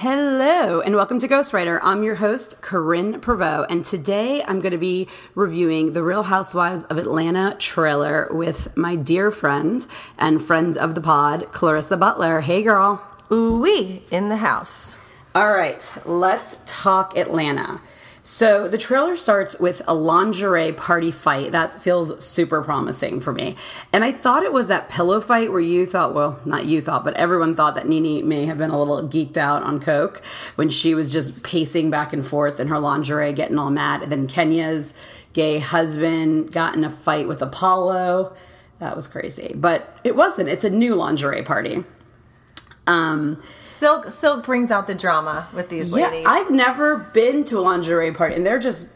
Hello and welcome to Ghostwriter. I'm your host, Corinne Prevost, and today I'm going to be reviewing the Real Housewives of Atlanta trailer with my dear friend and friends of the pod, Clarissa Butler. Hey, girl. Ooh wee in the house. All right, let's talk Atlanta. So the trailer starts with a lingerie party fight. That feels super promising for me. And I thought it was that pillow fight where you thought, well, not you thought, but everyone thought that Nene may have been a little geeked out on Coke when she was just pacing back and forth in her lingerie, getting all mad. And then Kenya's gay husband got in a fight with Apollo. That was crazy. But it wasn't. It's a new lingerie party. Um, Silk Silk brings out the drama with these yeah, ladies. I've never been to a lingerie party, and they're just.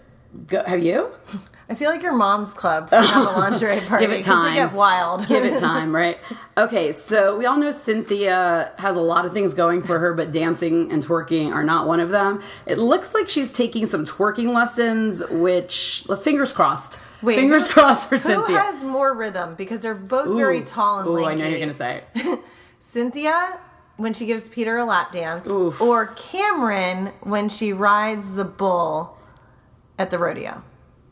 Go, have you? I feel like your mom's club can have a lingerie party. Give it time. Get wild. Give it time, right? Okay, so we all know Cynthia has a lot of things going for her, but dancing and twerking are not one of them. It looks like she's taking some twerking lessons, which fingers crossed. Wait, fingers who- crossed for Who Cynthia. has more rhythm? Because they're both very tall and Ooh, lanky. I know you're gonna say. Cynthia when she gives Peter a lap dance, Oof. or Kameron when she rides the bull at the rodeo.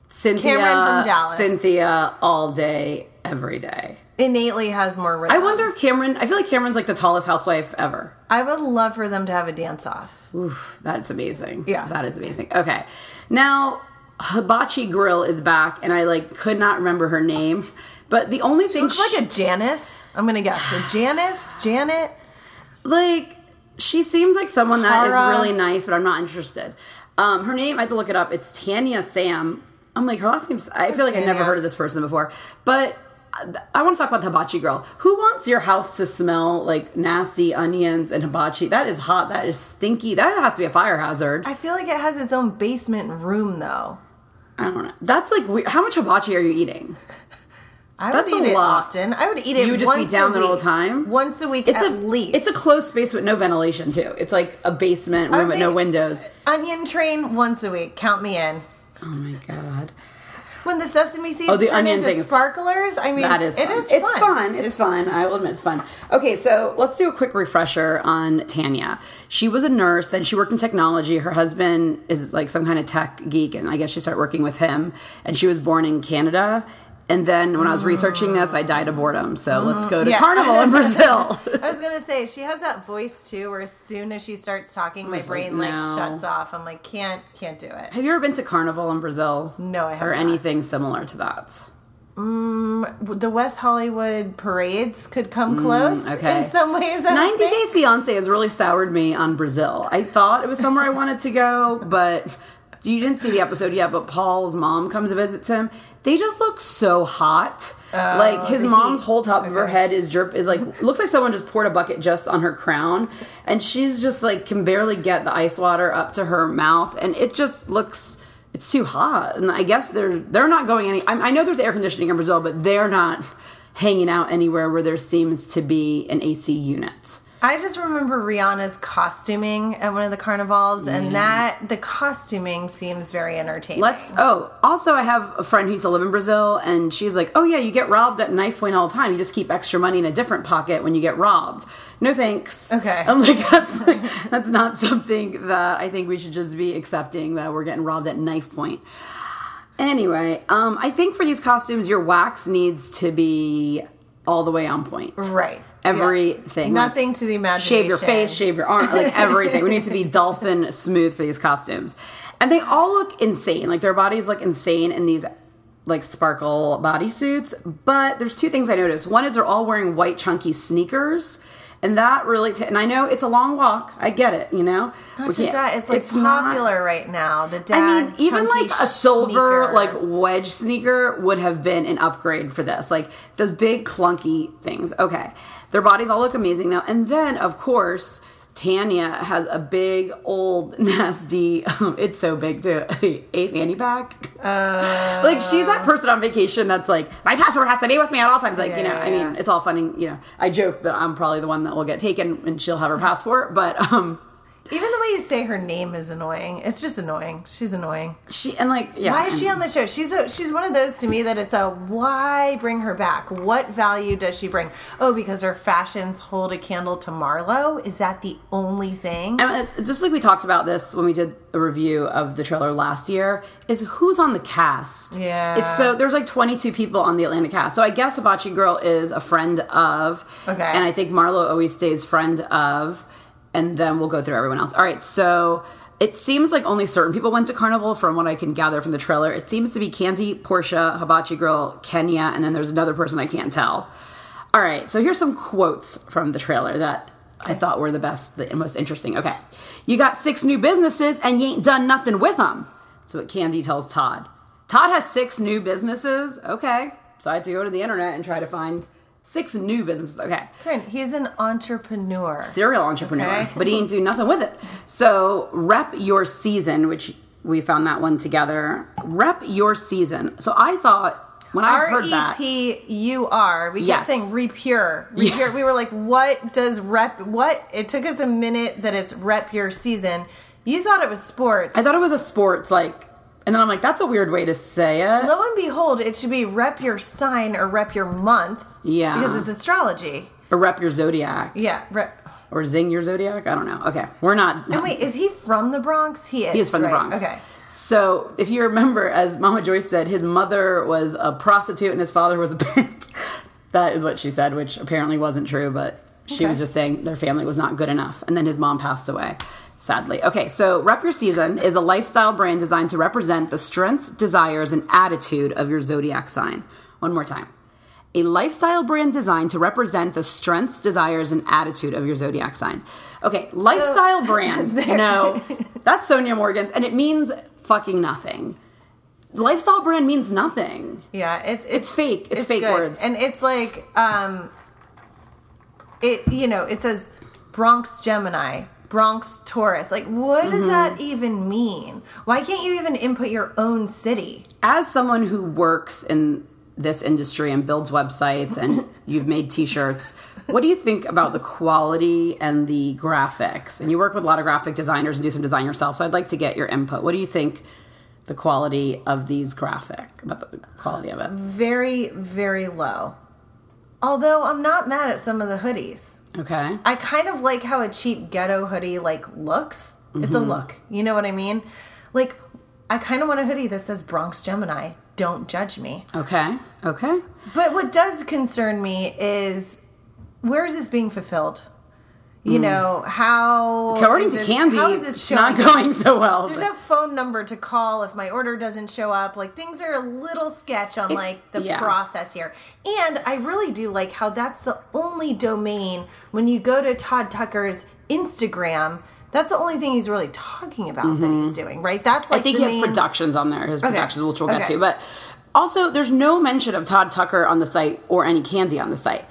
Cynthia, Kameron from Dallas. Cynthia, all day, every day. Innately has more rhythm. I wonder if Kameron. I feel like Kameron's like the tallest housewife ever. I would love for them to have a dance off. Oof, that's amazing. Yeah. That is amazing. Okay. Now, Hibachi Girl is back, and I like could not remember her name. But the only thing Looks like a Janice. I'm gonna guess a Janice, Janet. Like she seems like someone that is Tara. really nice, but I'm not interested. Um, her name I had to look it up. It's Tanya Sam. I'm like her last name's. I feel like I never Tanya. heard of this person before, but. I- I want to talk about the hibachi girl. Who wants your house to smell like nasty onions and hibachi? That is hot. That is stinky. That has to be a fire hazard. I feel like it has its own basement room though. I don't know. That's like weird. How much hibachi are you eating? I That's would a eat it lot. often. I would eat it. You would just be once down a there all the week. time? Once a week It's at a least. It's a closed space with no ventilation too. It's like a basement room with no windows. onion train once a week. Count me in. Oh my god. When the sesame seeds Oh, the turn onion into things. sparklers, I mean, That is it fun. is It's fun. It's, fun. I will admit it's fun. Okay, so let's do a quick refresher on Tanya. She was a nurse, then she worked in technology. Her husband is like some kind of tech geek, and I guess she started working with him. And she was born in Canada. And then when I was researching this, I died of boredom. So let's go to Yeah. Carnival in Brazil. I was gonna say she has that voice too, where as soon as she starts talking, my was like, brain like shuts off. I'm like, can't, can't do it. Have you ever been to Carnival in Brazil? No, I have Or anything similar to that? The West Hollywood parades could come close Mm, okay. in some ways. I 90 think. Day Fiance has really soured me on Brazil. I thought it was somewhere I wanted to go, but you didn't see the episode yet. But Paul's mom comes to visit him. They just look so hot. Oh, like his Oh, mom's heat. whole top of her head is drip is like looks like someone just poured a bucket just on her crown, and she's just like can barely get the ice water up to her mouth, and it just looks. It's too hot, and I guess they're they're not going any. I, I know there's air conditioning in Brazil, but they're not hanging out anywhere where there seems to be an AC unit. I just remember Rihanna's costuming at one of the carnivals, and that the costuming seems very entertaining. Let's. Oh, also, I have a friend who used to live in Brazil, and she's like, "Oh yeah, you get robbed at knife point all the time. You just keep extra money in a different pocket when you get robbed." No thanks. Okay. I'm like, that's like, that's not something that I think we should just be accepting that we're getting robbed at knife point. Anyway, um, I think for these costumes, your wax needs to be all the way on point. right. Everything. Yeah. Like, Nothing to the imagination. shave your face, shave your arm, like everything. we need to be dolphin smooth for these costumes. And they all look insane. Like their bodies look insane in these like sparkle bodysuits. But there's two things I noticed. One is they're all wearing white chunky sneakers. And that really, t- and I know it's a long walk. I get it, you know. Not just that, it's like not- popular right now. The dad. I mean, even like a silver, sneaker. like wedge sneaker would have been an upgrade for this. Like those big clunky things. Okay, their bodies all look amazing though. And then, of course, Tanya has a big old nasty. it's so big too. a fanny pack. Uh, like she's that person on vacation that's like, my passport has to be with me at all times. Like you know, Yeah, I yeah. mean, it's all funny. You know, I joke that I'm probably the one that will get taken and she'll have her passport, but um. Even the way you say her name is annoying. It's just annoying. She's annoying. She and like yeah. Why is she on the show? She's a, she's one of those to me that it's a why bring her back? What value does she bring? Oh, because her fashions hold a candle to Marlo. Is that the only thing? And uh, just like we talked about this when we did a review of the trailer last year, is who's on the cast? Yeah. It's so there's like 22 people on the Atlanta cast. So I guess Hibachi Girl is a friend of. Okay. And I think Marlo always stays friend of. And then we'll go through everyone else. All right. So it seems like only certain people went to Carnival from what I can gather from the trailer. It seems to be Kandi, Porsha, Hibachi Girl, Kenya, and then there's another person I can't tell. All right. So here's some quotes from the trailer that I thought were the best, the most interesting. Okay. You got six new businesses and you ain't done nothing with them. That's what Kandi tells Todd. Todd has six new businesses. Okay. So I had to go to the internet and try to find six new businesses. Okay. He's an entrepreneur. Serial entrepreneur, Okay. but he didn't do nothing with it. So rep your season, which we found that one together. Rep your season. So I thought when I R heard E that. P U R. We kept Yes. saying repure. Repure. We were like, what does rep? What? It took us a minute that it's rep your season. You thought it was sports. I thought it was a sports like, and then I'm like, that's a weird way to say it. Lo and behold, it should be rep your sign or rep your month. Yeah. Because it's astrology. or rep your zodiac Yeah. Rep. or zing your zodiac. I don't know. Okay, we're not. And wait, is he from the Bronx? He is. he is from right. the Bronx. Okay. So if you remember, as Mama Joyce said, his mother was a prostitute and his father was a pimp. that is what she said, which apparently wasn't true, but she Okay. was just saying their family was not good enough. And then his mom passed away, sadly. Okay, so Rep Your Season is a lifestyle brand designed to represent the strengths, desires, and attitude of your zodiac sign. One more time. A lifestyle brand designed to represent the strengths, desires, and attitude of your zodiac sign. Okay, lifestyle brand. No, that's Sonja Morgan's, and it means fucking nothing. Lifestyle brand means nothing. Yeah, it, It's fake. It's, fake good. words. and it's like um, it. You know, it says Bronx Gemini, Bronx Taurus. Like, what Mm-hmm. does that even mean? Why can't you even input your own city? As someone who works in this industry and builds websites and you've made t-shirts, what do you think about the quality and the graphics? And you work with a lot of graphic designers and do some design yourself, so I'd like to get your input. What do you think the quality of these graphic about the quality of it? Very, very low. Although I'm not mad at some of the hoodies. Okay. I kind of like how a cheap ghetto hoodie like looks. It's a Mm-hmm. look. You know what I mean? Like I kind of want a hoodie that says Bronx Gemini. Don't judge me. Okay. Okay. But what does concern me is where is this being fulfilled? You know how According to this- Kandi, how is this it's not going so well. There's no phone number to call if my order doesn't show up. Like things are a little sketch on like the yeah. process here. And I really do like how that's the only domain when you go to Todd Tucker's Instagram. That's the only thing he's really talking about that he's doing, right? That's like Mm-hmm. I think he has productions on there. His productions, which we'll get to. But also, there's no mention of Todd Tucker on the site or any Kandi on the site.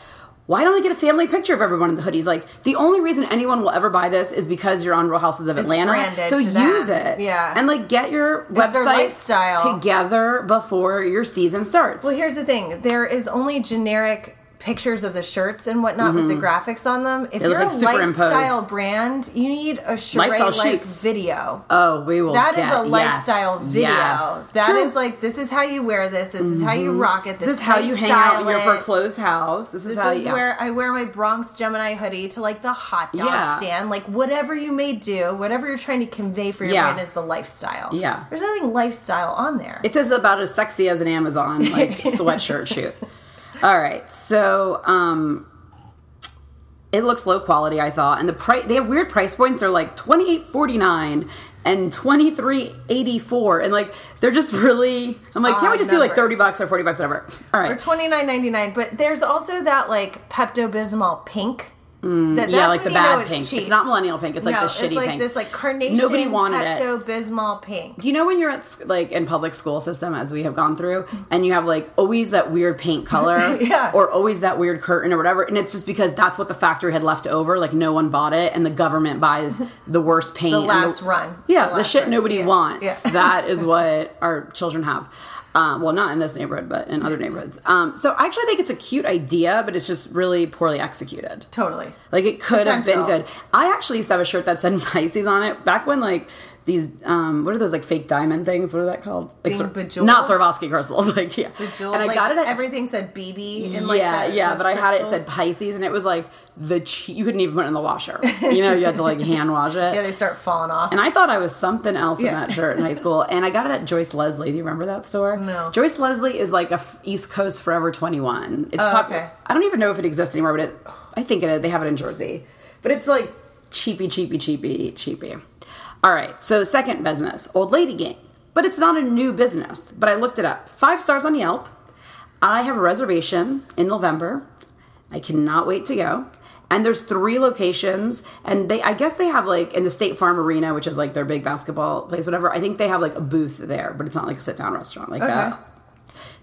Why don't we get a family picture of everyone in the hoodies? Like the only reason anyone will ever buy this is because you're on Real Houses of Atlanta. So use them. it, Yeah. and like get your website together before your season starts. Well, here's the thing: there is only generic pictures of the shirts and whatnot with the mm-hmm. graphics on them. If look you're a like superimposed. lifestyle brand, you need a charade like video. oh, we will. That is get- a lifestyle yes, video. yes. That is True. like this is how you wear this. This is how you mm-hmm. rock it. This, This is how you hang out in your foreclosed house. This is This how is yeah. where I wear my Bronx Gemini hoodie to like the hot dog Yeah. stand. Like whatever you may do, whatever you're trying to convey for your Yeah. brand is the lifestyle. Yeah. There's nothing lifestyle on there. It is as about as sexy as an Amazon like sweatshirt shoot. All right, so um, it looks low quality. I thought, and the price they have weird price points. They're like twenty eight forty nine and twenty three eighty four, and like they're just really. I'm like, can't we just do like thirty bucks or forty bucks, whatever? All right, or twenty nine ninety nine. But there's also that like Pepto Bismol pink. Mm. that, yeah, like the when you know bad it's pink. cheap. It's not millennial pink. It's like no, the shitty pink. it's like pink. this like carnation. Nobody wanted it. Pepto Bismol pink. Do you know when you're at like in public school system as we have gone through and you have like always that weird paint color Yeah. or always that weird curtain or whatever and it's just because that's what the factory had left over like no one bought it and the government buys the worst paint The last run. yeah The the, shit run. nobody Yeah. wants Yeah. that is what our children have Um, well, not in this neighborhood, but in other neighborhoods. Um, so I actually think it's a cute idea, but it's just really poorly executed. Totally. Like it could have been good. I actually used to have a shirt that said Pisces on it back when like these um what are those like fake diamond things? What are that called? Like Sor- not Swarovski crystals. Like yeah, Bejeweled, and I like, got it at everything said BB in like yeah the- yeah, but I had it, it said Pisces and it was like the che- you couldn't even put it in the washer. You know, you had to like hand wash it. Yeah, they start falling off. And I thought I was something else in that shirt in high school. And I got it at Joyce Leslie. Do you remember that store? No. Joyce Leslie is like a f- East Coast Forever 21. It's Oh, popular. okay. I don't even know if it exists anymore, but it, I think it. They have it in Jersey. But it's like cheapy, cheapy, cheapy, cheapy. All right. So, second business, Old Lady Gang. But it's not a new business. But I looked it up. Five stars on Yelp. I have a reservation in November. I cannot wait to go. And there's three locations, and they I guess they have like in the State Farm Arena, which is like their big basketball place, whatever. I think they have like a booth there, but it's not like a sit down restaurant like Okay. that.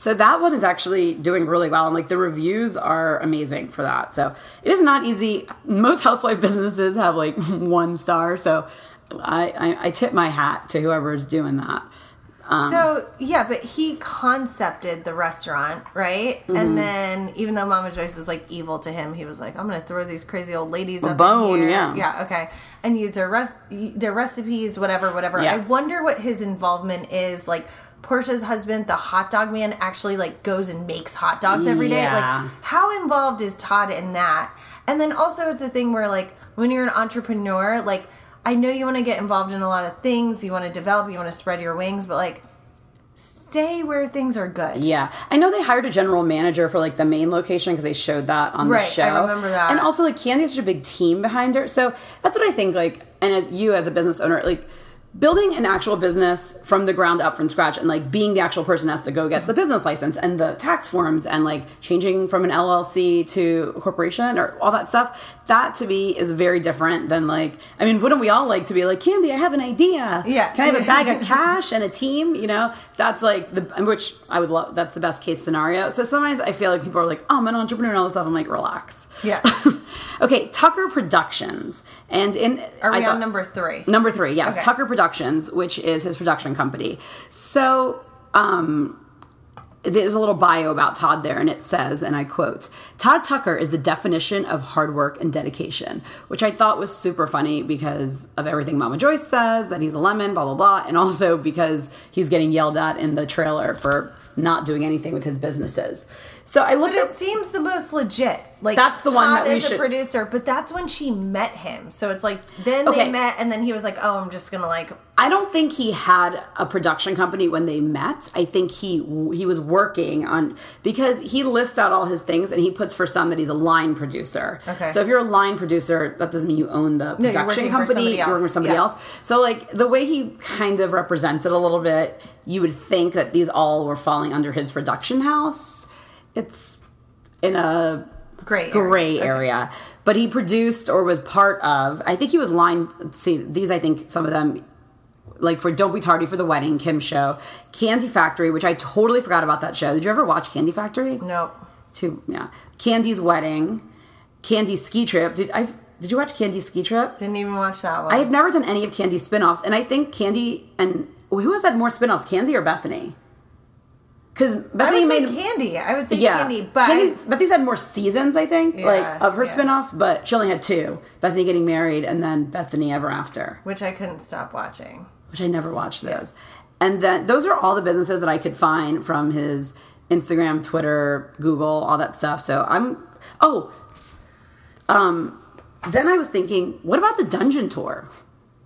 So that one is actually doing really well, and like the reviews are amazing for that. So it is not easy. Most housewife businesses have like one star, so I I, I tip my hat to whoever is doing that. Um, So yeah, but he concepted the restaurant, right? Mm-hmm. And then even though Mama Joyce is like evil to him, he was like, "I'm gonna throw these crazy old ladies up bone, here, yeah. yeah, okay, and use their res- their recipes, whatever, whatever." Yeah. I wonder what his involvement is. Like Porsha's husband, the hot dog man, actually like goes and makes hot dogs every day. Yeah. Like, how involved is Todd in that? And then also, it's a thing where like when you're an entrepreneur, like. I know you want to get involved in a lot of things. You want to develop. You want to spread your wings, but like, stay where things are good. Yeah, I know they hired a general manager for like the main location because they showed that on Right, the show. I remember that. And also, like Kandi has such a big team behind her, so that's what I think. Like, and as you as a business owner, like building an actual business from the ground up from scratch and like being the actual person has to go get the business license and the tax forms and like changing from an LLC to a corporation or all that stuff that to me is very different than like I mean wouldn't we all like to be like Kandi I have an idea Yeah. can I have a bag of cash and a team you know that's like the which I would love that's the best case scenario so sometimes I feel like people are like oh I'm an entrepreneur and all this stuff I'm like relax Yeah. okay Tucker Productions and in Are we I thought- on number three? Number three, yes, Okay. Tucker Productions, which is his production company. So, um, there's a little bio about Todd there, and it says, and I quote, Todd Tucker is the definition of hard work and dedication, which I thought was super funny because of everything Mama Joyce says, that he's a lemon, blah, blah, blah, and also because he's getting yelled at in the trailer for not doing anything with his businesses. So I looked But at it seems the most legit. Like That's the Todd one that we is should- a producer, but that's when she met him. So it's like then Okay. they met, and then he was like, "Oh, I'm just gonna like." I don't think he had a production company when they met. I think he he was working on because he lists out all his things and he puts for some that he's a line producer. Okay. So if you're a line producer, that doesn't mean you own the you're production working company. You're working with somebody Yeah. else. So like the way he kind of represents it a little bit, you would think that these all were falling under his production house. It's in a Gray area. gray Okay. But he produced or was part of. I think he was line. See these. I think some of them, like for "Don't Be Tardy for the Wedding," Kim show, Kandi Factory, which I totally forgot about that show. Did you ever watch Kandi Factory? No. Two. Yeah. Kandi's wedding, Kandi's ski trip. Did I? Did you watch Kandi's ski trip? Didn't even watch that one. I have never done any of Kandi's spin-offs, and I think Kandi and who has had more spin-offs, Kandi or Bethenny? Because Bethenny made Kandi. I would say yeah, Kandi, but Kandi's- Bethenny's had more seasons, I think, Yeah, like of her yeah. spin-offs, but she only had two: Bethenny getting married and then Bethenny Ever After, which I couldn't stop watching. which I never watched those. And then those are all the businesses that I could find from his Instagram, Twitter, Google, all that stuff. So I'm oh, um, then I was thinking, what about the dungeon tour?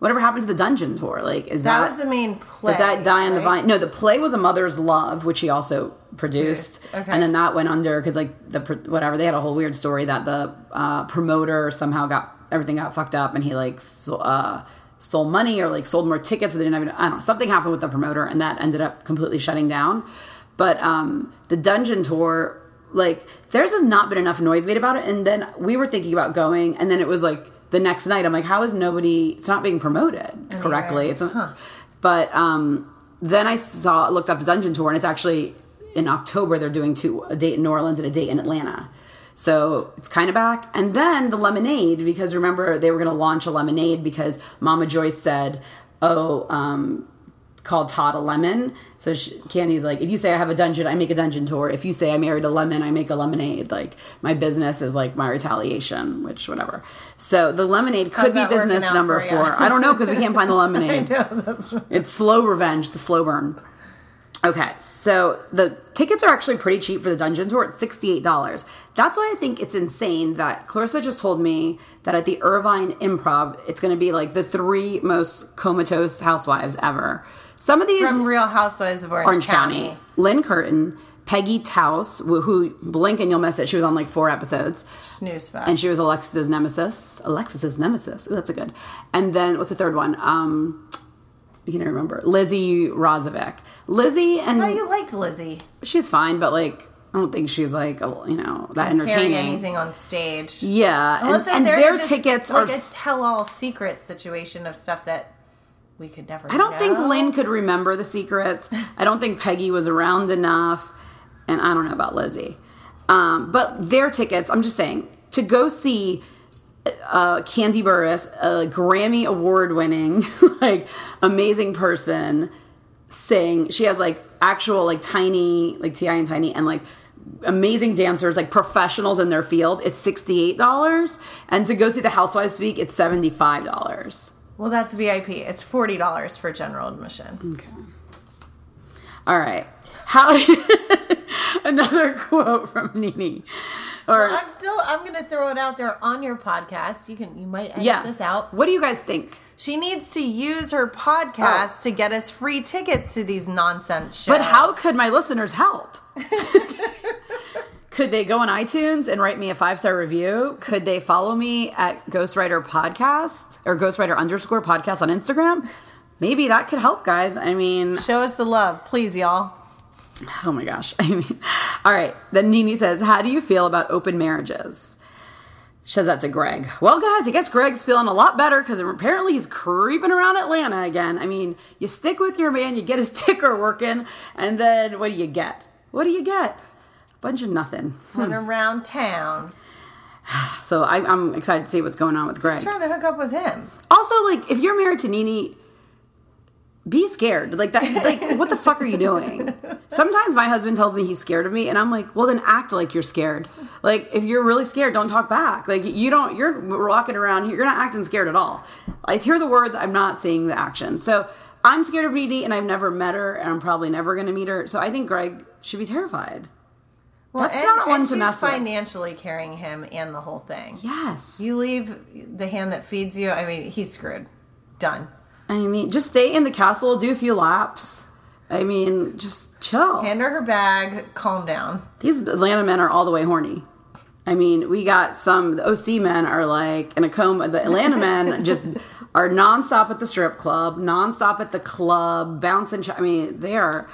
Whatever happened to the dungeon tour? Like, is That that, was the main play. the die, die on the vine. No, the play was a mother's love, which he also produced, Produced, okay. and then that went under because like the whatever they had a whole weird story that the uh, promoter somehow got everything got fucked up, and he like so, uh, stole money or like sold more tickets, but they didn't have. I don't know. Something happened with the promoter, and that ended up completely shutting down. But um, the dungeon tour, like, there's not been enough noise made about it, and then we were thinking about going, and then it was like the next night. I'm like, how is nobody? It's not being promoted correctly. It's not, but um, then I saw looked up the Dungeon Tour, and it's actually in October. They're doing two a date in New Orleans and a date in Atlanta. So it's kind of back. And then the lemonade, because remember they were going to launch a lemonade because Mama Joyce said, "Oh, um, called Todd a lemon. So she, Kandi's like, if you say I have a dungeon, I make a dungeon tour. If you say I married a lemon, I make a lemonade. Like my business is like my retaliation, which whatever. So the lemonade could How's be business number for four. I don't know because we can't find the lemonade. No, that's It's slow revenge, the slow burn. Okay, so the tickets are actually pretty cheap for the dungeon tour. It's $68. That's why I think it's insane that Clarissa just told me that at the Irvine Improv, it's going to be like the three most comatose housewives ever. Some of these from Real Housewives of Orange, Orange County. County. Lynne Curtin, Peggy Tanous, who, who blink and you'll miss it. She was on like four episodes. Snooze fest. And she was Alexis's nemesis. Alexis's nemesis. Ooh, that's a good. And then what's the third one? Um, you can remember Lizzie Rovsek. Lizzie and Oh, you liked Lizzie. she's fine, but like I don't think she's like you know that entertaining. anything on stage. Yeah, and, Unless and their tickets like are. a tell-all secret situation of stuff that we could never. I don't think. Lynne could remember the secrets. I don't think Peggy was around enough, and I don't know about Lizzie. Um, but their tickets, I'm just saying, to go see uh, Kandi Burruss, a Grammy award winning, like amazing person, sing. She has like actual like tiny, like T.I. and Tiny, and like amazing dancers, like professionals in their field. It's sixty eight dollars, and to go see the Housewives speak, it's seventy five dollars. Well, that's VIP. It's forty dollars for general admission. Okay. All right. How another quote from NeNe. Or I'm still. I'm going to throw it out there on your podcast. You can. You might edit yeah. this out. What do you guys think? She needs to use her podcast Oh. to get us free tickets to these nonsense shows. But how could my listeners help? Could they go on iTunes and write me a five star review? Could they follow me at Ghostwriter Podcast or Ghostwriter underscore podcast on Instagram? Maybe that could help, guys. I mean, show us the love, please, y'all? Oh my gosh. I mean, all right. Then NeNe says, How do you feel about open marriages? She says that to Greg. Well, guys, I guess Greg's feeling a lot better because apparently he's creeping around Atlanta again. I mean, you stick with your man, you get his ticker working, and then what do you get? What do you get? Bunch of nothing. Went hmm. around town, So I, I'm excited to see what's going on with Greg. trying to hook up with him. Also, like, if you're married to NeNe, be scared. Like that. Like, what the fuck are you doing? Sometimes my husband tells me he's scared of me, and I'm like, well, then act like you're scared. Like, if you're really scared, don't talk back. Like, you don't. You're walking around. You're not acting scared at all. I hear the words. I'm not seeing the action. So I'm scared of NeNe, and I've never met her, and I'm probably never going to meet her. So I think Greg should be terrified. Well, That's and, not one to she's mess with. financially carrying him and the whole thing. Yes. You leave the hand that feeds you. I mean, he's screwed. Done. I mean, just stay in the castle, do a few laps. I mean, just chill. Hand her her bag. Calm down. These Atlanta men are all the way horny. I mean, we got some the OC men are like in a coma. The Atlanta men just are nonstop at the strip club, nonstop at the club, bouncing. Ch- I mean, they are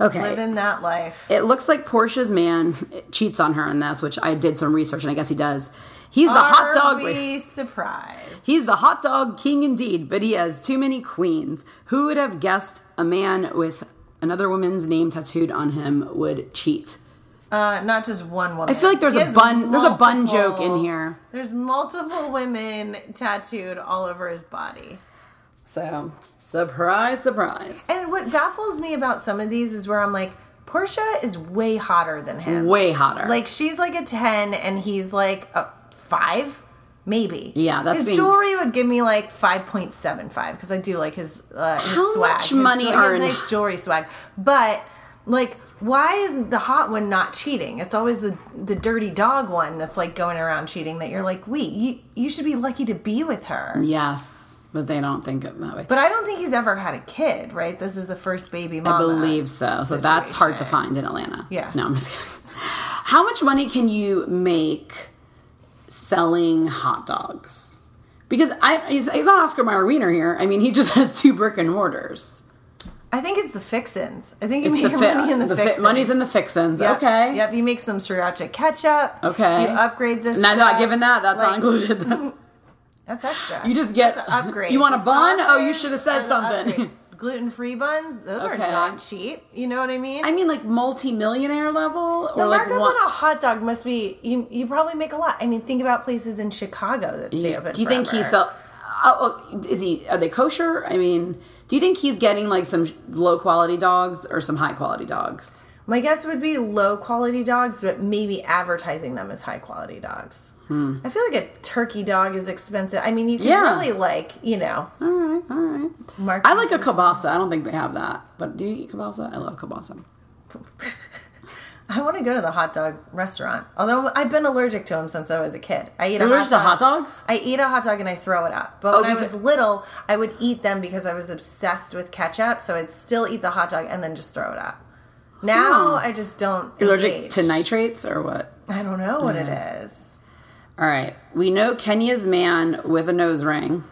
okay. Living that life. It looks like Porsha's man cheats on her in this, which I did some research and I guess he does. He's the hot dog. we surprised? He's the hot dog king indeed, but he has too many queens. Who would have guessed a man with another woman's name tattooed on him would cheat? Uh, not just one woman. I feel like there's He a bun there's a bun joke in here. There's multiple women tattooed all over his body. So, surprise, surprise. And what baffles me about some of these is where I'm like, Porsha is way hotter than him. Way hotter. Like she's like a ten, and he's like a five, maybe. Yeah, that's his being- jewelry would give me like five point seven five because I do like his uh, his How swag. much His money jewel- he are in- nice jewelry swag, but like. Why is the hot one not cheating? It's always the the dirty dog one that's like going around cheating. That you're like, wait, you you should be lucky to be with her. yes, but they don't think it that way. But I don't think he's ever had a kid, right? This is the first baby mama. I believe so. So that's hard to find in Atlanta. Yeah. No, I'm just kidding. How much money can you make selling hot dogs? Because I he's, he's not Oscar Mayer Wiener here. I mean, he just has two brick and mortars. I think it's the fixins. I think you It's make your fi- money in the, the fi- fixins. money's in the fixins. Yep. Okay. Yep. You make some sriracha ketchup. Okay. You upgrade this. And I'm not giving that. That's not included. That's, That's extra. you just get That's an upgrade. You want a The bun? Oh, you sauces should have are said the something. upgrade. Gluten-free buns. Those are Okay. not cheap. You know what I mean? I mean, like multi-millionaire level, the or like markup one. on a hot dog must be. You, you probably make a lot. I mean, think about places in Chicago that stay open. Do you think he forever. sell? oh, oh, is he? Are they kosher? I mean, do you think he's getting like some low quality dogs or some high quality dogs? My guess would be low quality dogs, but maybe advertising them as high quality dogs. I feel like a turkey dog is expensive. I mean, you can Hmm. Yeah. really like, you know, All right, all right. market. I like a kielbasa. I don't think they have that, but do you eat kielbasa? I love kielbasa. I want to go to the hot dog restaurant. Although I've been allergic to them since I was a kid. I eat a You're allergic to hot dog. dogs? I eat a hot dog and I throw it up. But Oh, when I was little, I would eat them because I was obsessed with ketchup. So I'd still eat the hot dog and then just throw it up. Now Huh. I just don't. Allergic to nitrates or what? I don't know what it mm. is. All right. We know Kenya's man with a nose ring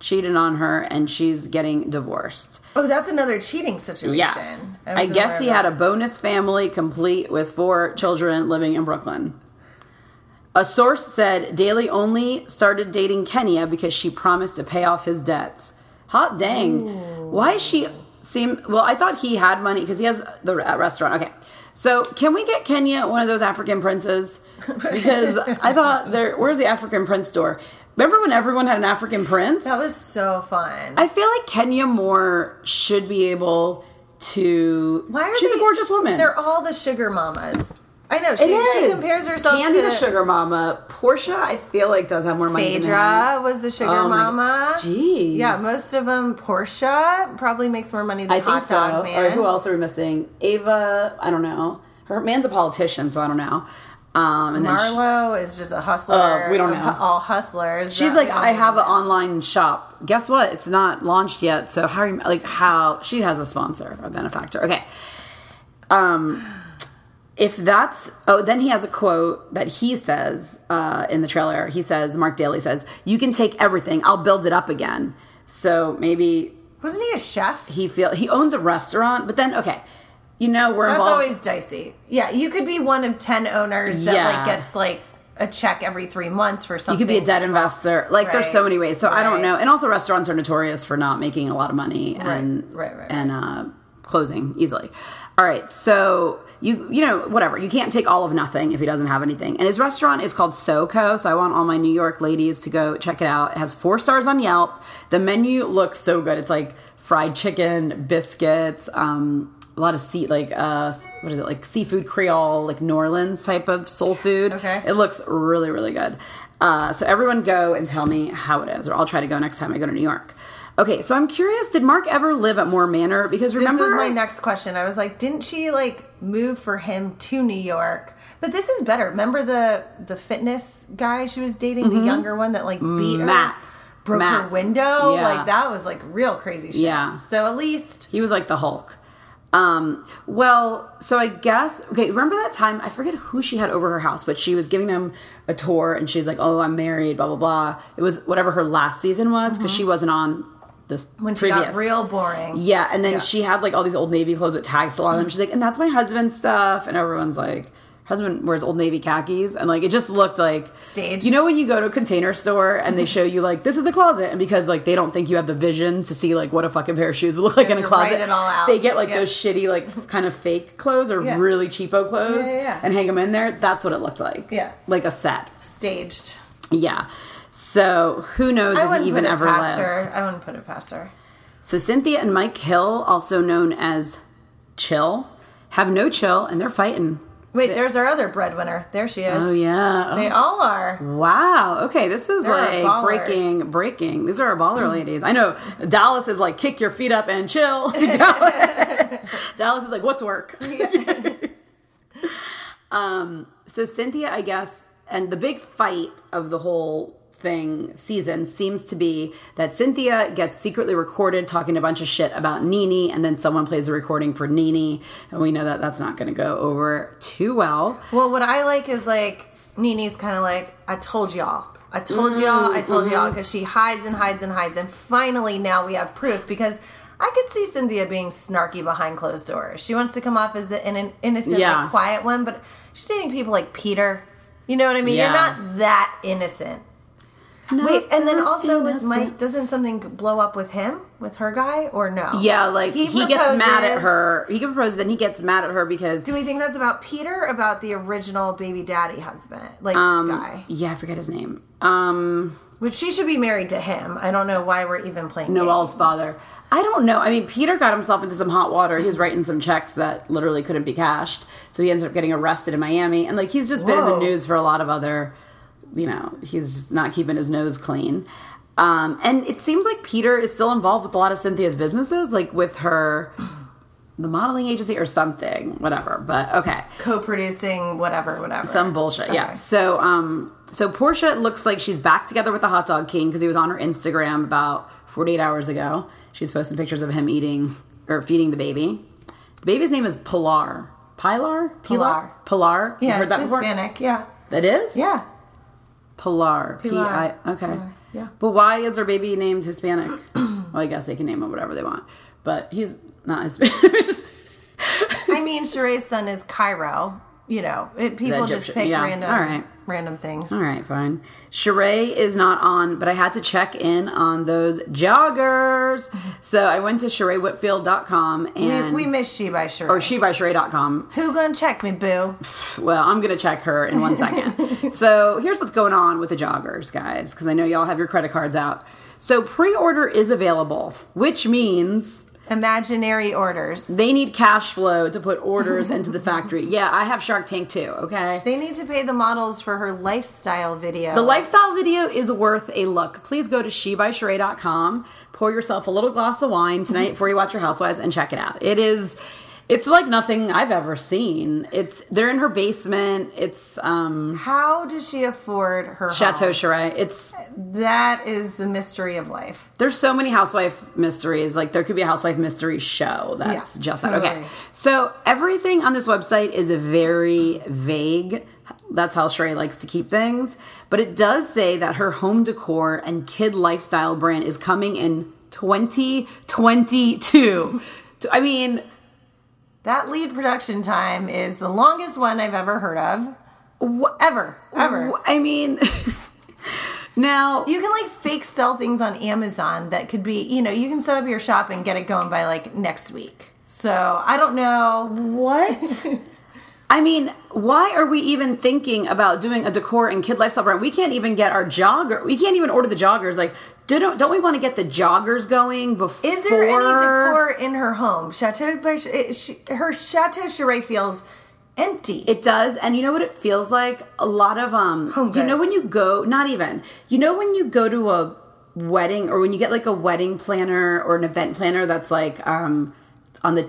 cheated on her and she's getting divorced. Oh, that's another cheating situation. Yes. I, wasn't guess he had a bonus family complete with four children living in Brooklyn. A source said Daly only started dating Kenya because she promised to pay off his debts. Hot dang. Why is she seem well, I thought he had money because he has the uh, restaurant. Okay. So, can we get Kenya one of those African princes? Because I thought there where's the African prince store? Remember when everyone had an African prince? That was so fun. I feel like Kenya Moore should be able to. Why are She's they, a gorgeous woman. They're all the sugar mamas. I know she, she compares herself Kandi's to a sugar mama. Porsha, I feel like does have more money. Phaedra was a sugar Oh mama. Jeez. Yeah, most of them. Porsha probably makes more money than I think Hot so. Dog Or Man. who else are we missing? Ava. I don't know. Her man's a politician, so I don't know. Um, and then she- is just a hustler. Oh, we don't know. All hustlers. She's like, I have an online shop. Guess what? It's not launched yet. So how? are you- Like how? She has a sponsor, a benefactor. Okay. Um, if that's oh, then he has a quote that he says uh, in the trailer. He says, Marc Daly says, "You can take everything. I'll build it up again." So maybe Wasn't he a chef? he feel he owns a restaurant, but then okay, you know we're That's involved. always dicey. Yeah, you could be one of ten owners that Yeah. like gets like a check every three months for something. You could be a debt investor. Like there's so many ways. So I don't know. And also restaurants are notorious for not making a lot of money and Right, right, right, and uh, closing easily. All right. So you you know whatever. You can't take all of nothing if he doesn't have anything. And his restaurant is called SoCo. So I want all my New York ladies to go check it out. It has four stars on Yelp. The menu looks so good. It's like fried chicken, biscuits, um, a lot of sea like uh, what is it like seafood Creole, like New Orleans type of soul food. Okay. It looks really, really good. Uh, so everyone go and tell me how it is, or I'll try to go next time I go to New York. Okay, so I'm curious, did Marc ever live at Moore Manor? Because remember, This was my next question. I was like, didn't she like move for him to New York? But this is better. Remember the the fitness guy she was dating, the younger one that like beat her, Mm-hmm. Matt. broke her window. Yeah. Like that was like real crazy shit. Yeah. So at least He was like the Hulk. Um, well, so I guess okay, remember that time I forget who she had over her house, but she was giving them a tour and she's like, Oh, I'm married, blah blah blah. It was whatever her last season was, because she wasn't on this when she previous. got real boring. Yeah, and then Yeah. she had like all these old navy clothes with tags on them. She's like, and that's my husband's stuff, and everyone's like, husband wears old navy khakis, and like it just looked like Staged. You know when you go to a container store and they show you like this is the closet, and because like they don't think you have the vision to see like what a fucking pair of shoes would look like in a closet, write it all out. they get like Yeah. those shitty like kind of fake clothes or Yeah. really cheapo clothes and hang them in there. That's what it looked like. Yeah. like a set. Staged. Yeah. So who knows I if he even ever past lived? her. I wouldn't put it past her. So Cynthia and Mike Hill, also known as Chill, have no chill and they're fighting. Wait, there's our other breadwinner. There she is. Oh yeah. They all are. Wow. Okay, this is They're like breaking breaking. These are our baller ladies. I know Dallas is like kick your feet up and chill. Dallas, Dallas is like what's work? um so Cynthia, I guess, and the big fight of the whole thing season seems to be that Cynthia gets secretly recorded talking a bunch of shit about NeNe, and then someone plays a recording for NeNe, and we know that that's not going to go over too well. Well, what I like is like NeNe's kind of like, I told y'all. I told y'all, I told Mm-hmm. y'all, because she hides and hides and hides. And finally, now we have proof because I could see Cynthia being snarky behind closed doors. She wants to come off as the in- innocent, Yeah. like, quiet one, but she's dating people like Peter. You know what I mean? Yeah. You're not that innocent. Wait, and then also with. Mike, doesn't something blow up with him, with her guy, or no? Yeah, like he, He gets mad at her. He proposes, then he gets mad at her because Do we think that's about Peter or about the original baby daddy husband, like um, guy? yeah, I forget his name. Um, Which she should be married to him. I don't know why we're even playing. Noelle's games. father. I don't know. I mean, Peter got himself into some hot water. He was writing some checks that literally couldn't be cashed. So he ends up getting arrested in Miami. And like he's just been in the news for a lot of other, you know, he's just not keeping his nose clean. Um, and it seems like Peter is still involved with a lot of Cynthia's businesses, like with her, the modeling agency or something, whatever. But okay. Co-producing whatever, whatever. Some bullshit, yeah. So, um, so Porsha looks like she's back together with the hot dog king because he was on her Instagram about 48 hours ago. She's posting pictures of him eating or feeding the baby. The baby's name is Pilar. Pilar? Pilar. Pilar. You've Yeah, heard it's that before? Hispanic. Yeah, That is? yeah. Pilar. Pilar. P I. Okay. Pilar, yeah. But why is her baby named Hispanic? well, I guess they can name him whatever they want. But he's not Hispanic. I mean, Sheree's son is Cairo. You know, it, people just pick yeah. random, All right. Random things. All right, fine. Sheree is not on, but I had to check in on those joggers. So I went to ShereeWhitfield.com We, and we miss she by Sheree. or SheBySheree.com. Who gonna check me, boo? Well, I'm to check her in one second. so here's what's going on with the joggers, guys, because I know y'all have your credit cards out. So pre order is available, which means Imaginary orders. they need cash flow to put orders into the factory. Yeah, I have Shark Tank too, okay? They need to pay the models for her lifestyle video. The lifestyle video is worth a look. Please go to shebysheree.com, pour yourself a little glass of wine tonight before you watch your Housewives and check it out. It is it's like nothing I've ever seen. It's they're in her basement. It's um How does she afford her Chateau home? It's That is the mystery of life. there's so many housewife mysteries. Like there could be a housewife mystery show that's Yeah, just that. Okay. So everything on this website is a very vague. That's how Sheree likes to keep things. But it does say that her home decor and kid lifestyle brand is coming in 2022. I mean, That lead production time is the longest one I've ever heard of. Ever. Ever. I mean, now You can like fake sell things on Amazon that could be, you know, you can set up your shop and get it going by like next week. So I don't know. What? I mean, why are we even thinking about doing a decor and kid lifestyle brand? We can't even get our jogger. We can't even order the joggers. Like, don't don't we want to get the joggers going before? Is there any decor in her home? Chateau by she, her Chateau Sheree feels empty. It does, and you know what it feels like? A lot of um. Home you know when you go, not even. You know when you go to a wedding or when you get like a wedding planner or an event planner that's like um on the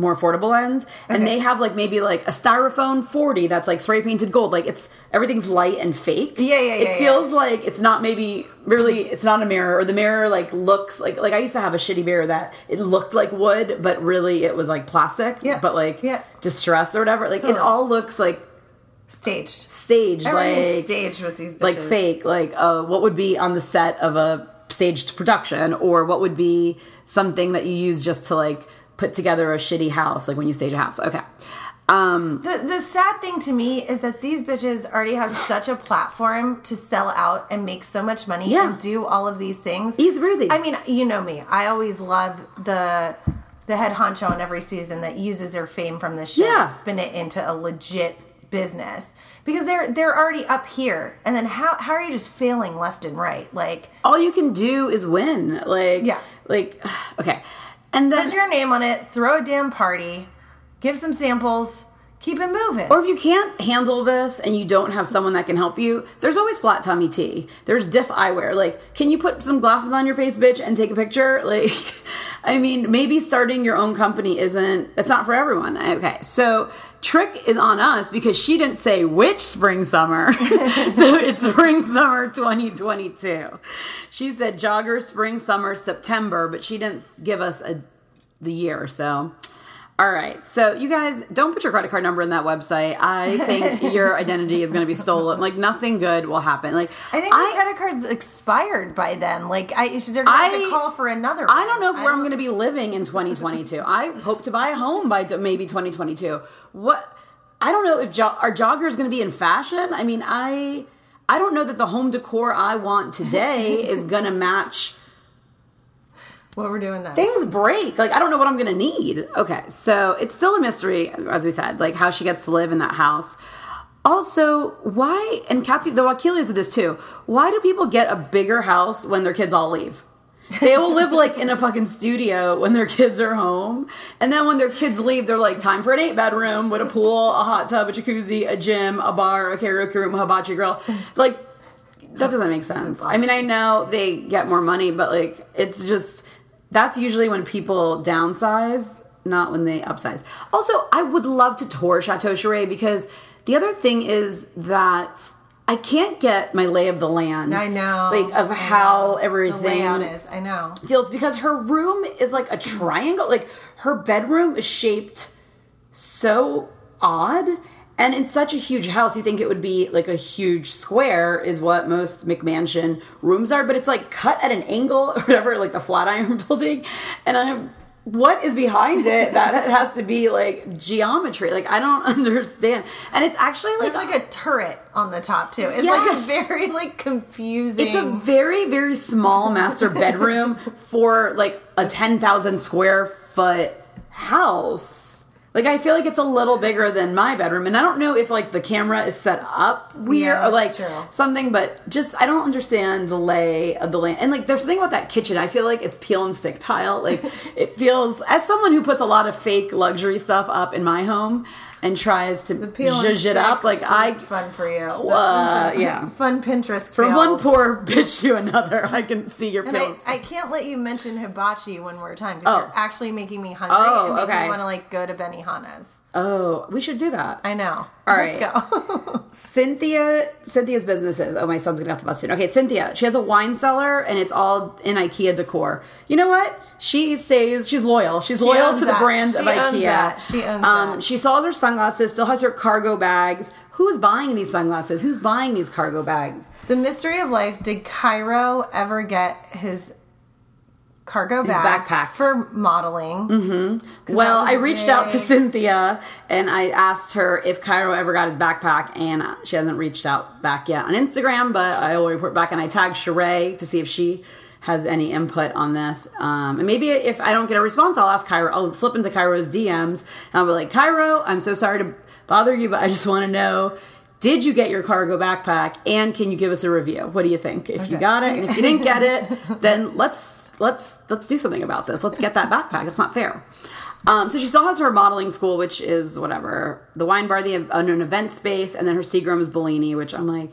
more affordable end and Okay. they have like maybe like a styrofoam 40 that's like spray painted gold like it's everything's light and fake Yeah, yeah, yeah it yeah, feels like it's not maybe really it's not a mirror or the mirror like looks like like i used to have a shitty mirror that it looked like wood but really it was like plastic Yeah, but like yeah. distressed or whatever like it all looks like Staged. staged Everything's like staged with these bitches. like fake like uh, what would be on the set of a staged production or what would be something that you use just to like put together a shitty house like when you stage a house okay um The, the sad thing to me is that these bitches already have such a platform to sell out and make so much money Yeah. and do all of these things. He's breezy. I mean, you know me. I always love the the head honcho on every season that uses their fame from the show Yeah. to spin it into a legit business. Because they're they're already up here. And then how how are you just failing left and right? Like all you can do is win like Yeah. like okay and then put your name on it, throw a damn party, give some samples, keep it moving. Or if you can't handle this and you don't have someone that can help you, there's always flat tummy tea. There's diff eyewear. Like, can you put some glasses on your face, bitch, and take a picture? Like, I mean, maybe starting your own company isn't, it's not for everyone. Okay, so trick is on us because she didn't say which spring summer. so it's spring summer 2022. She said jogger spring summer September, but she didn't give us a the year. So all right. So you guys don't put your credit card number in that website. I think your identity is going to be stolen. Like nothing good will happen. Like I think my credit card's expired by then. Like I, they're gonna have I- to call for another. I don't know if one. where I'm going to be living in 2022. I hope to buy a home by maybe 2022. What? I don't know if jo- are joggers going to be in fashion. I mean, I I don't know that the home decor I want today is going to match what we're doing then. things break. Like I don't know what I'm gonna need. Okay, so it's still a mystery, as we said, like how she gets to live in that house. Also, why, and Kathy, the Wakile did this too, why do people get a bigger house when their kids all leave? They will live like in a fucking studio when their kids are home. And then when their kids leave, they're like, time for an eight bedroom with a pool, a hot tub, a jacuzzi, a gym, a bar, a karaoke room, a hibachi grill. Like, that doesn't make sense. I mean, I know they get more money, but like, it's just, that's usually when people downsize, not when they upsize. Also, I would love to tour Chateau Sheree because the other thing is that I can't get my lay of the land. I know. Like, of I how know. everything is. I know. feels because her room is like a triangle. Like her bedroom is shaped so odd. And in such a huge house, you think it would be like a huge square, is what most McMansion rooms are, but it's like cut at an angle or whatever, like the Flatiron building. And I'm, what is behind it that it has to be like geometry? Like, I don't understand. And it's actually like, There's like a turret on the top too. It's Yes. like a very like confusing. It's a very, very small master bedroom for like a 10,000 square foot house. Like, I feel like it's a little bigger than my bedroom. And I don't know if like the camera is set up weird Yeah, or like true. something, but just I don't understand the lay of the land. And like, there's something about that kitchen. I feel like it's peel and stick tile. Like, it feels, as someone who puts a lot of fake luxury stuff up in my home and tries to Peel zhuzh it up, like, I. fun for you. Uh, yeah. fun Pinterest. From one poor bitch to another, I can see your And I. I can't let you mention hibachi one more time because Oh. you're actually making me hungry Oh, and making okay. me want to like go to Benihana's. Oh, we should do that. I know. All Let's right. go. Cynthia, Cynthia's businesses. Oh, my son's gonna have to bus soon. Okay, Cynthia. She has a wine cellar, and it's all in IKEA decor. You know what? She stays. She's loyal. She's loyal owns to the that. brand She of owns IKEA. that. She owns um, that. She sells her sunglasses. Still has her cargo bags. Who's buying these sunglasses? Who's buying these cargo bags? the mystery of life. Did Cairo ever get his cargo backpack. for modeling? Mm-hmm. Well, I reached out to Cynthia and I asked her if Cairo ever got his backpack, and she hasn't reached out back yet on Instagram. But I will report back, and I tagged Sheree to see if she has any input on this. Um, and maybe if I don't get a response, I'll ask Cairo. I'll slip into Cairo's DMs and I'll be like, Cairo, I'm so sorry to bother you, but I just want to know. Did you get your cargo backpack and can you give us a review? What do you think? If you got it and if you didn't get it, then let's let's let's do something about this. Let's get that backpack. It's not fair. Um, so she still has her modeling school, which is whatever the wine bar, the an event space, and then her Seagram's Bellini, which I'm like,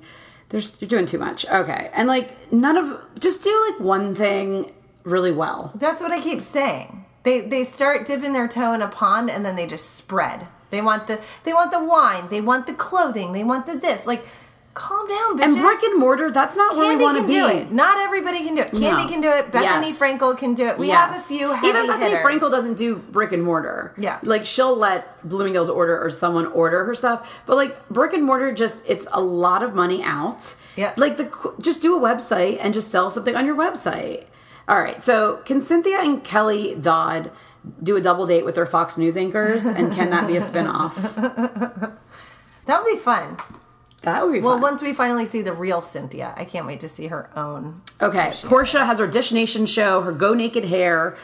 there's you're doing too much. Okay, and like none of just do like one thing really well. That's what I keep saying. They they start dipping their toe in a pond and then they just spread. They want the they want the wine. They want the clothing. They want the this. Like, calm down, bitches. And brick and mortar, that's not where we want to be. do it. Not everybody can do it. Kandi No. can do it. Bethenny Yes. Frankel can do it. We Yes. have a few heavy Even Bethenny hitters. Frankel doesn't do brick and mortar. Yeah. like she'll let Bloomingdale's order or someone order her stuff, but like brick and mortar, just it's a lot of money out. Yeah. like the just do a website and just sell something on your website. All right, so can Cynthia and Kelly Dodd do a double date with their Fox News anchors, and can that be a spinoff? That would be fun. That would be Well, fun. once we finally see the real Cynthia, I can't wait to see her own. Okay, Porsha has her Dish Nation show, her Go Naked hair,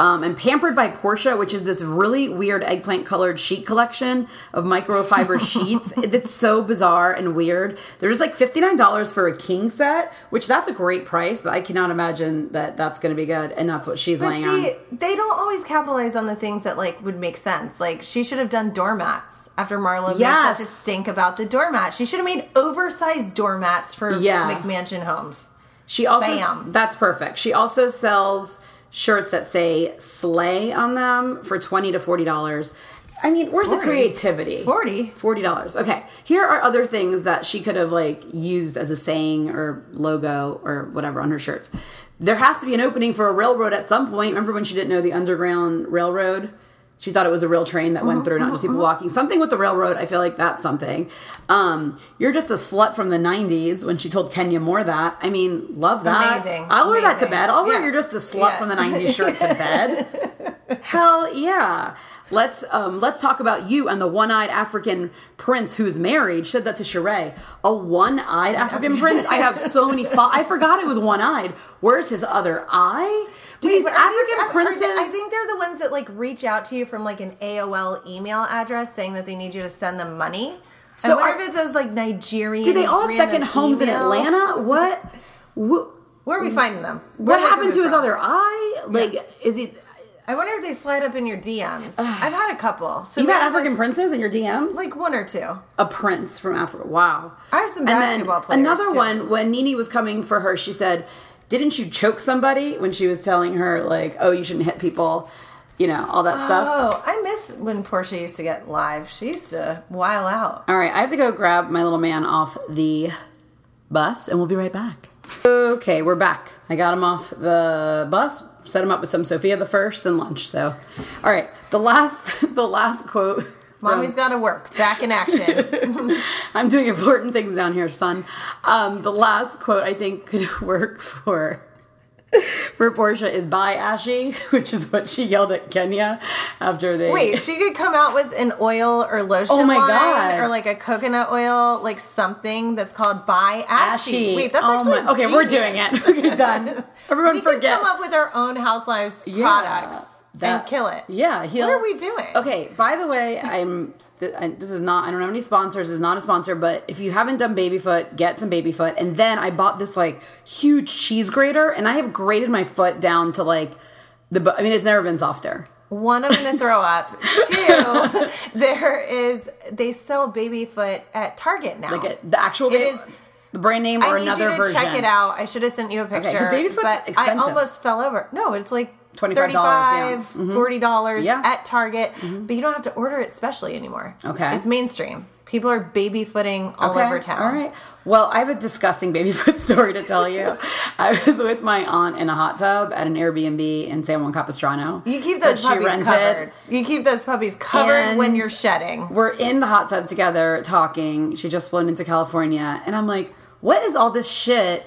um, and Pampered by Porsha, which is this really weird eggplant colored sheet collection of microfiber sheets. It's so bizarre and weird. There's like $59 for a king set, which that's a great price, but I cannot imagine that that's going to be good. And that's what she's But laying see, on. they don't always capitalize on the things that like would make sense. Like she should have done doormats after Marlo Yes. made such a stink about the doormat. She should have made oversized doormats for Yeah. McMansion homes. She also Bam. that's perfect. She also sells shirts that say "slay" on them for twenty to forty dollars. I mean, where's the creativity? 40. Forty dollars. Okay. Here are other things that she could have like used as a saying or logo or whatever on her shirts. There has to be an opening for a railroad at some point. Remember when she didn't know the Underground Railroad? She thought it was a real train that went through, not just people walking. Something with the railroad, I feel like that's something. Um, you're just a slut from the 90s when she told Kenya Moore that. I mean, love that. Amazing. I'll wear that to Amazing. bed. I'll wear Yeah. you're just a slut Yeah. from the 90s shirt to bed. Hell yeah. Let's um, let's talk about you and the one-eyed African prince who's married. Said that to Sheree. A one-eyed African prince. I have so many. Fo- I forgot it was one-eyed. Where's his other eye? Do these Wait, African these- princes? they- I think they're the ones that like reach out to you from like an AOL email address saying that they need you to send them money. I So wonder are- if it's those like Nigerian. do they all have second homes in. Atlanta? What? Wh- Where are we finding them? Where What happened to his from? other eye? Like, is he? I wonder if they slide up in your DMs. I've had a couple. So You got African princes in your DMs? like one or two. a prince from Africa. Wow. I have some And then basketball players, Another too. one when NeNe was coming for her, she said, "Didn't you choke somebody?" When she was telling her like, "Oh, you shouldn't hit people," you know, all that stuff. Oh, I miss when Porsha used to get live. She used to while out. All right, I have to go grab my little man off the bus, and we'll be right back. Okay, we're back. I got him off the bus, set him up with some Sophia the First and lunch. So, all right, the last, the last quote. Mommy's got to work. Back in action. I'm doing important things down here, son. Um, the last quote I think could work for for Porsha is "Bye, Ashy," which is what she yelled at Kenya after they. Wait, she could come out with an oil or lotion Oh my line God. or like a coconut oil, like something that's called By Ashy. Ashy. Wait, that's oh actually my, okay. We're doing genius. it. Okay, done. Everyone We could forget. come up with our own Housewives Yeah, products that- and kill it. Yeah, he'll, What are we doing? Okay, by the way, I'm. This is not. I don't have any sponsors. This is not a sponsor. But if you haven't done baby foot, get some baby foot. And then I bought this like huge cheese grater, and I have grated my foot down to like the. I mean, it's never been softer. One, I'm going to throw up. Two, there is they sell baby foot at Target now. Like it, the actual It baby, is- the brand name or I need another you to version. check it out. I should have sent you a picture. 'cause baby foot's but I almost fell over. No, it's like $25, yeah. Mm-hmm. $40 Yeah. at Target, but you don't have to order it specially anymore. Okay. It's mainstream. People are baby footing all over town. All right. Well, I have a disgusting baby foot story to tell you. I was with my aunt in a hot tub at an Airbnb in San Juan Capistrano. You keep that those she puppies rented. covered. You keep those puppies covered when you're shedding. We're in the hot tub together talking. She just flown into California, and I'm like, "What is all this shit?"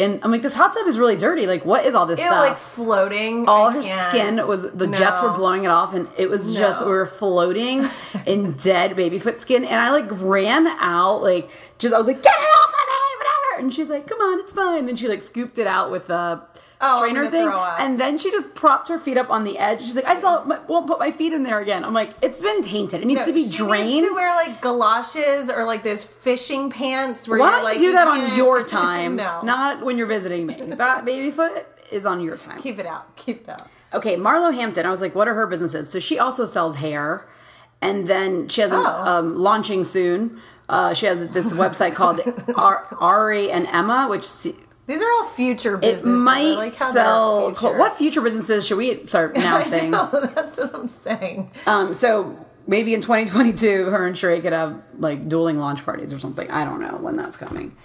And I'm like, "This hot tub is really dirty. Like, what is all this It stuff?" like floating. all I her can't. skin was the jets were blowing it off and it was just we were floating in dead baby foot skin and i like ran out like just i was like get it off of me whatever and she's like come on it's fine then she like scooped it out with the Oh, strainer thing and then she just propped her feet up on the edge she's like i just won't won't put my feet in there again i'm like it's been tainted it needs No, to be drained Needs to wear like galoshes or like those fishing pants. Where why you're don't like, you do that on your time no, not when you're visiting me that baby foot is on your time keep it out. Keep it out. Okay, Marlo Hampton. I was like, what are her businesses? So she also sells hair, and then she has a Oh. um, launching soon. Uh, she has this website called Ar- Ari and Emma, which These are all future businesses. I might like how sell. future. What future businesses should we start I announcing? know, that's what I'm saying. um, so maybe in 2022, her and Sheree could have like dueling launch parties or something. I don't know when that's coming.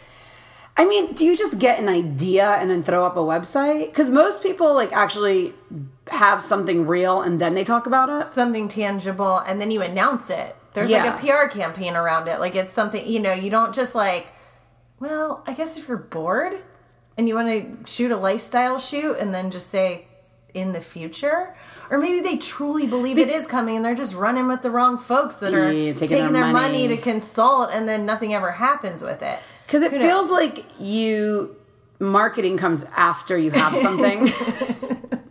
I mean, do you just get an idea and then throw up a website? Because most people like actually have something real and then they talk about it. Something tangible, and then you announce it. There's Yeah. like a PR campaign around it. Like it's something you know. You don't just like. Well, I guess if you're bored and you want to shoot a lifestyle shoot, and then just say in the future. Or maybe they truly believe it is coming and they're just running with the wrong folks that are Yeah, taking, taking their their money. money. to consult and then nothing ever happens with it. Because it Who knows? feels like you marketing comes after you have something.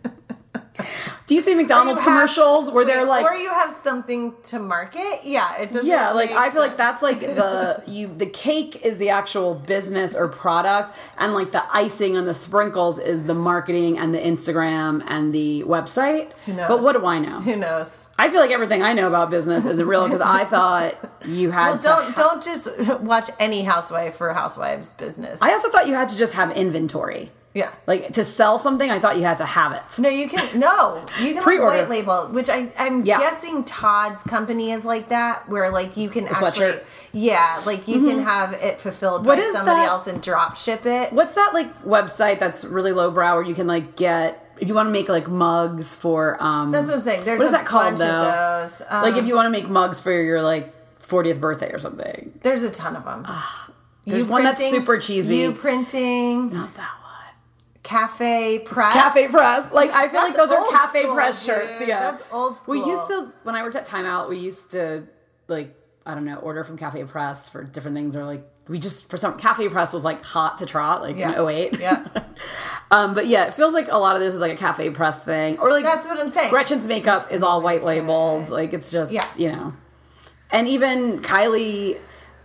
Do you see McDonald's you have- commercials where they're like, or you have something to market. Yeah, it doesn't. yeah, like I feel like that's like the you the cake is the actual business or product, and like the icing on the sprinkles is the marketing and the Instagram and the website. knows? But what do I know? Who knows? I feel like everything I know about business isn't real because I thought you had Well, to don't don't just watch any housewife for housewives business. I also thought you had to just have inventory. Yeah. Like to sell something, I thought you had to have it. No, you can no, you can like white label, which I I'm Yeah. guessing Todd's company is like that, where like you can actually sweatshirt. Mm-hmm. yeah, like you can have it fulfilled What by somebody that? else and drop ship it. What's that like website that's really lowbrow where you can like get if you want to make like mugs for um That's what I'm saying. There's what is a that called bunch though? of those. Um, like if you want to make mugs for your like 40th birthday or something. there's a ton of them. There's one that's super cheesy. You printing, Not that one. Cafe press, Cafe press. Like I feel like those are cafe school, press dude. shirts. Yeah. That's old school. We used to when I worked at Time Out, we used to like I don't know, order from Cafe Press for different things or like we just for some Cafe Press was like hot to trot like Yeah. in 08. Yeah. um but yeah, it feels like a lot of this is like a Cafe Press thing or like That's what I'm saying. Gretchen's makeup is all white labeled. Like it's just Yeah. you know. And even Kylie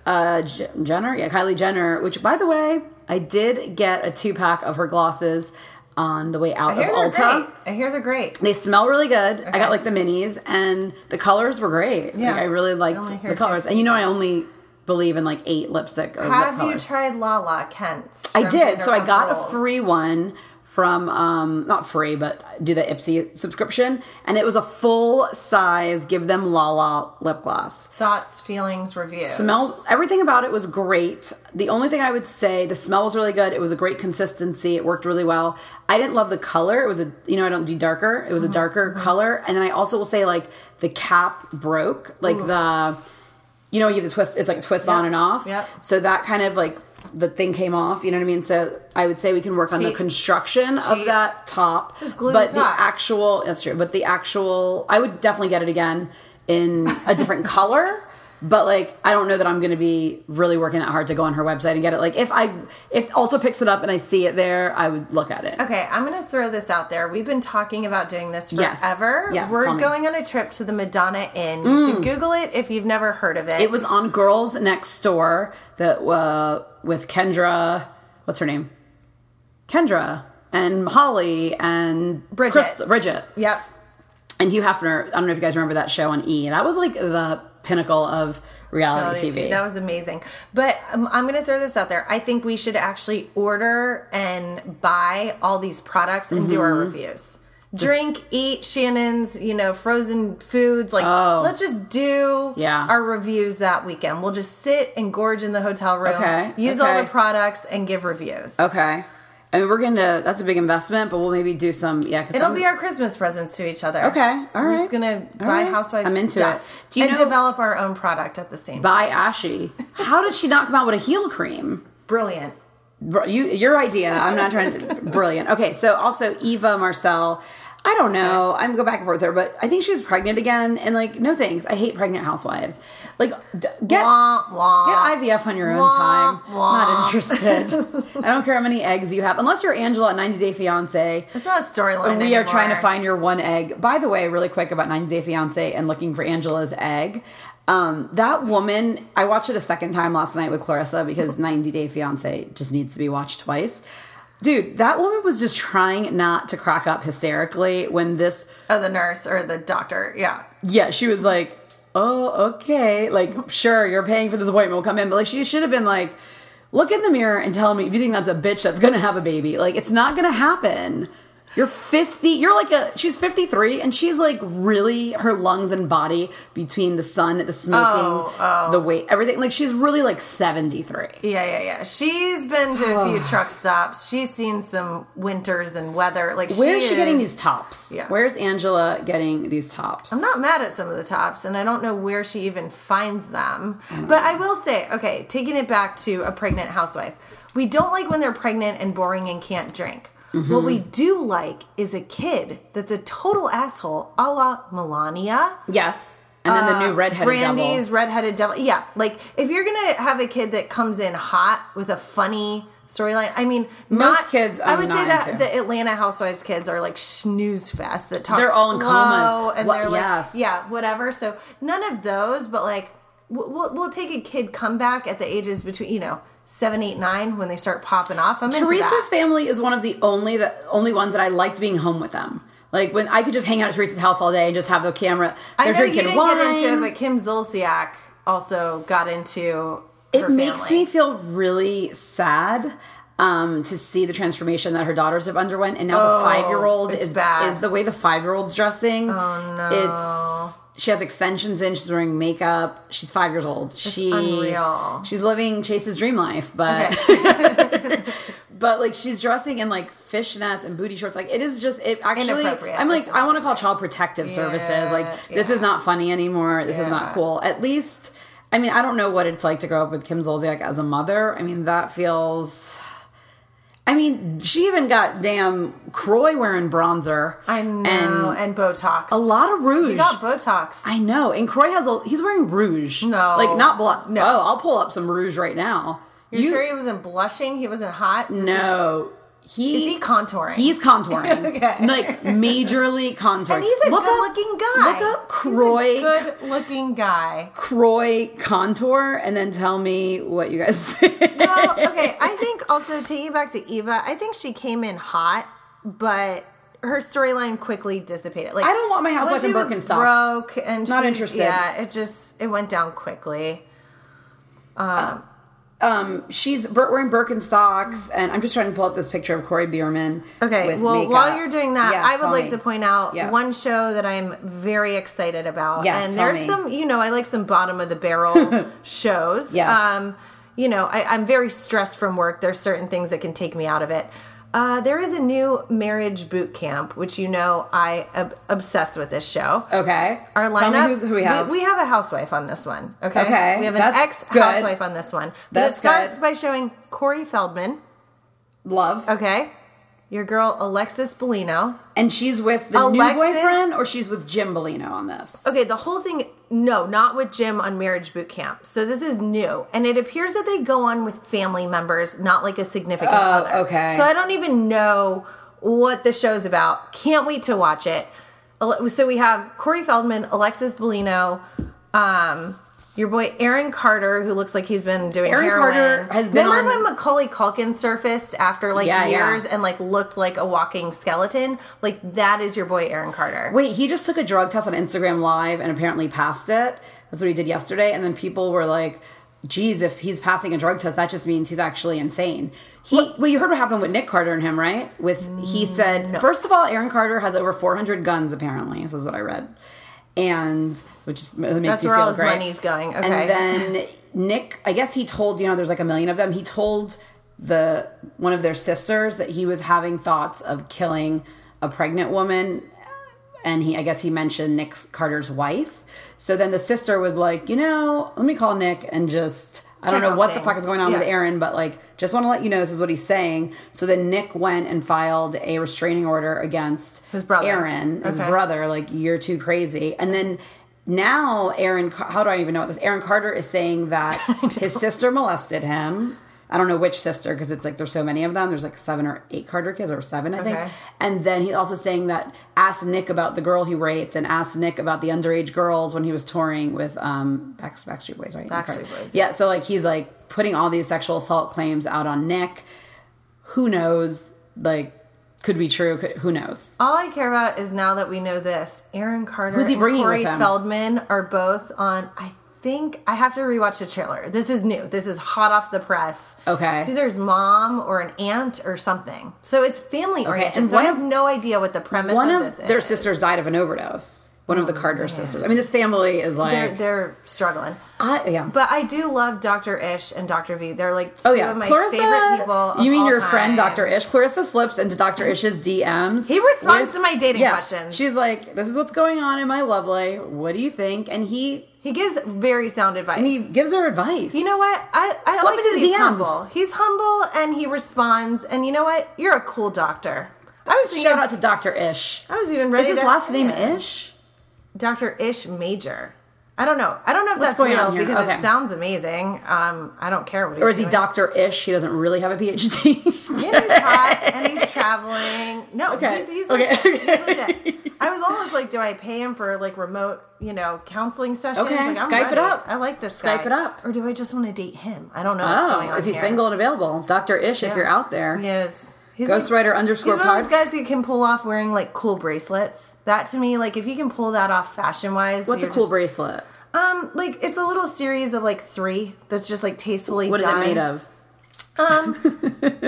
uh, Jenner, yeah, Kylie Jenner. Which, by the way, I did get a two pack of her glosses on the way out of Ulta. great. I hear they're great. They smell really good. I got like the minis, and the colors were great. Yeah. like, I really liked hear the colors. And you know, I only believe in like eight lipstick or lip Have you tried Lala Kent's? I did. So I got a free one from um not free, but do the Ipsy subscription, and it was a full size. Give them Lala lip gloss. Thoughts, feelings, reviews. Smells. Everything about it was great. The only thing I would say, the smell was really good. It was a great consistency. It worked really well. I didn't love the color. It was a you know I don't do darker. It was a darker color, and then I also will say like the cap broke, like the you know you have the twist. It's like a twist on and off. Yep. So that kind of like the thing came off. You know what I mean? So I would say we can work on the construction of that top. Just glue but the actual that's true. But the actual I would definitely get it again in a different color. But like I don't know that I'm gonna be really working that hard to go on her website and get it. Like if I if Ulta picks it up and I see it there, I would look at it. Okay, I'm going to throw this out there. We've been talking about doing this forever. Yes, yes We're. Mm. going on a trip to the Madonna Inn. You should Google it if you've never heard of it. It was on Girls Next Door that uh, with Kendra. What's her name? Kendra and Holly and Bridget. Crystal- Bridget. Yep. and Hugh Hefner. I don't know if you guys remember that show on E. That was like the pinnacle of reality Reality TV. That was amazing. But um, I'm going to throw this out there. I think we should actually order and buy all these products and do our Mm-hmm. reviews. Drink, eat Shannon's, you know, frozen foods. Like, Oh. let's just do Yeah. our reviews that weekend. We'll just sit and gorge in the hotel room, Okay, use all the products, and give reviews. okay. I mean, we're gonna. That's a big investment, but we'll maybe do some. Yeah, because It'll be our Christmas presents to each other. Okay, all We're just gonna All buy right. housewives I'm into stuff it. Do you and know- develop our own product at the same time. by Ashy. How did she not come out with a heel cream? Brilliant. Br- You, your idea. I'm not trying to. Brilliant. Okay, so also Eva Marcille. I don't know. I'm go back and forth with her, but I think she's pregnant again. And like, no thanks. I hate pregnant housewives. Like, d- get Wah, wah. get IVF on your own Wah, time. wah. Not interested. I don't care how many eggs you have, unless you're Angela at 90 Day Fiance. It's not a storyline. And we are trying to anymore. find your one egg. By the way, really quick about 90 Day Fiance and looking for Angela's egg. Um, that woman, I watched it a second time last night with Clarissa because 90 Day Fiance just needs to be watched twice. Dude, that woman was just trying not to crack up hysterically when this, Oh, the nurse or the doctor. Yeah. yeah, she was like, oh, okay. Like, sure, you're paying for this appointment, we'll come in. But like, she should have been like, look in the mirror and tell me if you think that's a bitch that's gonna have a baby. Like, it's not gonna happen. You're 50, you're like a, she's 53 and she's like really, her lungs and body between the sun, the smoking, Oh, oh. the weight, everything. Like, she's really like 73. Yeah, yeah, yeah. She's been to a few truck stops. She's seen some winters and weather. Like, Where is she getting these tops? Yeah. Where's Angela getting these tops? I'm not mad at some of the tops, and I don't know where she even finds them. But I will say, okay, taking it back to a pregnant housewife, we don't like when they're pregnant and boring and can't drink. Mm-hmm. What we do like is a kid that's a total asshole, a la Milania. Yes. And then the new redheaded Brandy's devil. redheaded devil. Yeah, like if you're gonna have a kid that comes in hot with a funny storyline, I mean, Most not, kids I I'm would say that into. the Atlanta Housewives kids are like snooze fest that talk. They're all in comas. and What- they're like, yes. yeah, whatever. So none of those, but like we'll, we'll, we'll take a kid comeback at the ages between you know seven, eight, nine when they start popping off. I'm into Teresa's family is one of the only that only ones that I liked being home with them. Like when I could just hang out at Teresa's house all day and just have the camera. They're know you drinking didn't wine. get into it, but Kim Zolciak also got into. it makes family. me feel really sad um, to see the transformation that her daughters have underwent, and now the five year old is bad. is the way the five year old's dressing. Oh, no. It's she has extensions in. She's wearing makeup. She's five years old. she unreal. She's living Chase's dream life, but. But like she's dressing in like fishnets and booty shorts. Like it is just it actually. I'm like I want to call child protective services. Yeah, Like this yeah. is not funny anymore. This is not cool. At least I mean I don't know what it's like to grow up with Kim Zolciak as a mother. I mean that feels. I mean she even got damn Kroy wearing bronzer. I know, and, Botox. a lot of rouge. You got Botox. I know, and Kroy has a he's wearing rouge. No. like not blood. No. Oh, I'll pull up some rouge right now. You're sure he wasn't blushing? He wasn't hot? This is- No, he Is he contouring? He's contouring, Okay. like majorly contouring. and he's a Look good-looking guy. Look up Kroy good-looking guy. Kroy contour, and then tell me what you guys think. Well, okay. I think also taking back to Eva, I think she came in hot, but her storyline quickly dissipated. Like I don't want my house she was Birkenstocks. Broke and Not she's- interested. Yeah, it just it went down quickly. um, she's bir- wearing Birkenstocks, and I'm just trying to pull up this picture of Kroy Biermann. Okay, well, makeup. while you're doing that, Yes, I would like me. to point out Yes. one show that I'm very excited about. Yes, and there's me. some, you know, I like some bottom of the barrel shows. Yes. Um, you know, I, I'm very stressed from work. There's certain things that can take me out of it. Uh, there is a new marriage boot camp, which you know I am obsessed with this show. Okay, Our Tell me lineup. who we have. We, have a housewife on this one. Okay. Okay, We have an ex housewife on this one. But That's it starts good. by showing Corey Feldman. Love, Okay. Your girl Alexis Bellino. and she's with the new boyfriend, or she's with Jim Bellino on this. Okay, the whole thing, no, not with Jim on Marriage Boot Camp. So this is new. And it appears that they go on with family members, not like a significant other. Oh, okay. So I don't even know what the show's about. Can't wait to watch it. So we have Corey Feldman, Alexis Bellino, um, your boy Aaron Carter, who looks like he's been doing Aaron heroin. Carter has been Remember on- when Macaulay Culkin surfaced after like Yeah, yeah. years and like looked like a walking skeleton? Like that is your boy Aaron Carter. Wait, he just took a drug test on Instagram Live and apparently passed it. That's what he did yesterday. And then people were like, geez, if he's passing a drug test, that just means he's actually insane. He, well, you heard what happened with Nick Carter and him, right? With he said, first of all, Aaron Carter has over 400 guns. Apparently, this is what I read, and which makes That's you where feel all his great. money's going. Okay. And then Nick, I guess he told you know there's like a million of them. He told the one of their sisters that he was having thoughts of killing a pregnant woman and he I guess he mentioned Nick Carter's wife. So then the sister was like, you know, let me call Nick and just I don't know what the fuck is going on with Aaron, but like just want to let you know this is what he's saying. So then Nick went and filed a restraining order against His brother. Aaron, his Okay. brother, like you're too crazy. And then now Aaron how do I even know what this? Aaron Carter is saying that his sister molested him. I don't know which sister because it's like there's so many of them. There's like seven or eight Carter kids or seven, I think. Okay. And then he's also saying that asked Nick about the girl he raped and asked Nick about the underage girls when he was touring with um Back, Backstreet Boys, right? Backstreet Boys, Yeah, so like he's like putting all these sexual assault claims out on Nick. Who knows? Like, could be true. Could, who knows? All I care about is now that we know this, Aaron Carter Who's he and Corey? Feldman are both on. I think I have to rewatch the trailer. This is new. This is hot off the press. Okay. it's either his mom or an aunt or something. So it's family oriented. and so I have of- no idea what the premise One of, of this their is. sisters died of an overdose. One of the oh, Carter sisters. I mean, this family is They're, like, they're struggling. I, yeah. But I do love Dr. Ish and Dr. V. They're like two Oh yeah, of my Clarissa. favorite people. of you mean your time. friend Dr. Ish? Clarissa slips into Dr. Ish's DMs. He responds to my dating yeah, questions. She's like, "This is what's going on in my love life. What do you think?" And he He gives very sound advice. and he gives her advice. You know what? I, I Slip like into the he's DMs. humble. He's humble and he responds. And you know what? You're a cool doctor. I was Shout out to Dr. Ish. I was even ready. Is his last name. Ish? Dr. Ish Major. I don't know. I don't know if What's that's real because Okay. it sounds amazing. Um, I don't care what he's Or is he. Dr. Ish? He doesn't really have a PhD. Yeah, he's hot and he's traveling. No, Okay. he's, he's, Okay. legit. he's legit. I was almost like, do I pay him for like remote, you know, counseling sessions? Okay, like, Skype it up. I like this Skype guy. it up. Or do I just want to date him? I don't know what's going oh, on. is he here. single and available? Dr. Ish, if you're out there. Yes. He's Ghostwriter underscore He's one of those guys that can pull off wearing like cool bracelets. That to me, like if you can pull that off fashion wise, What's a cool bracelet? Um, like it's a little series of like three that's just like tastefully What is done. it made of? Um,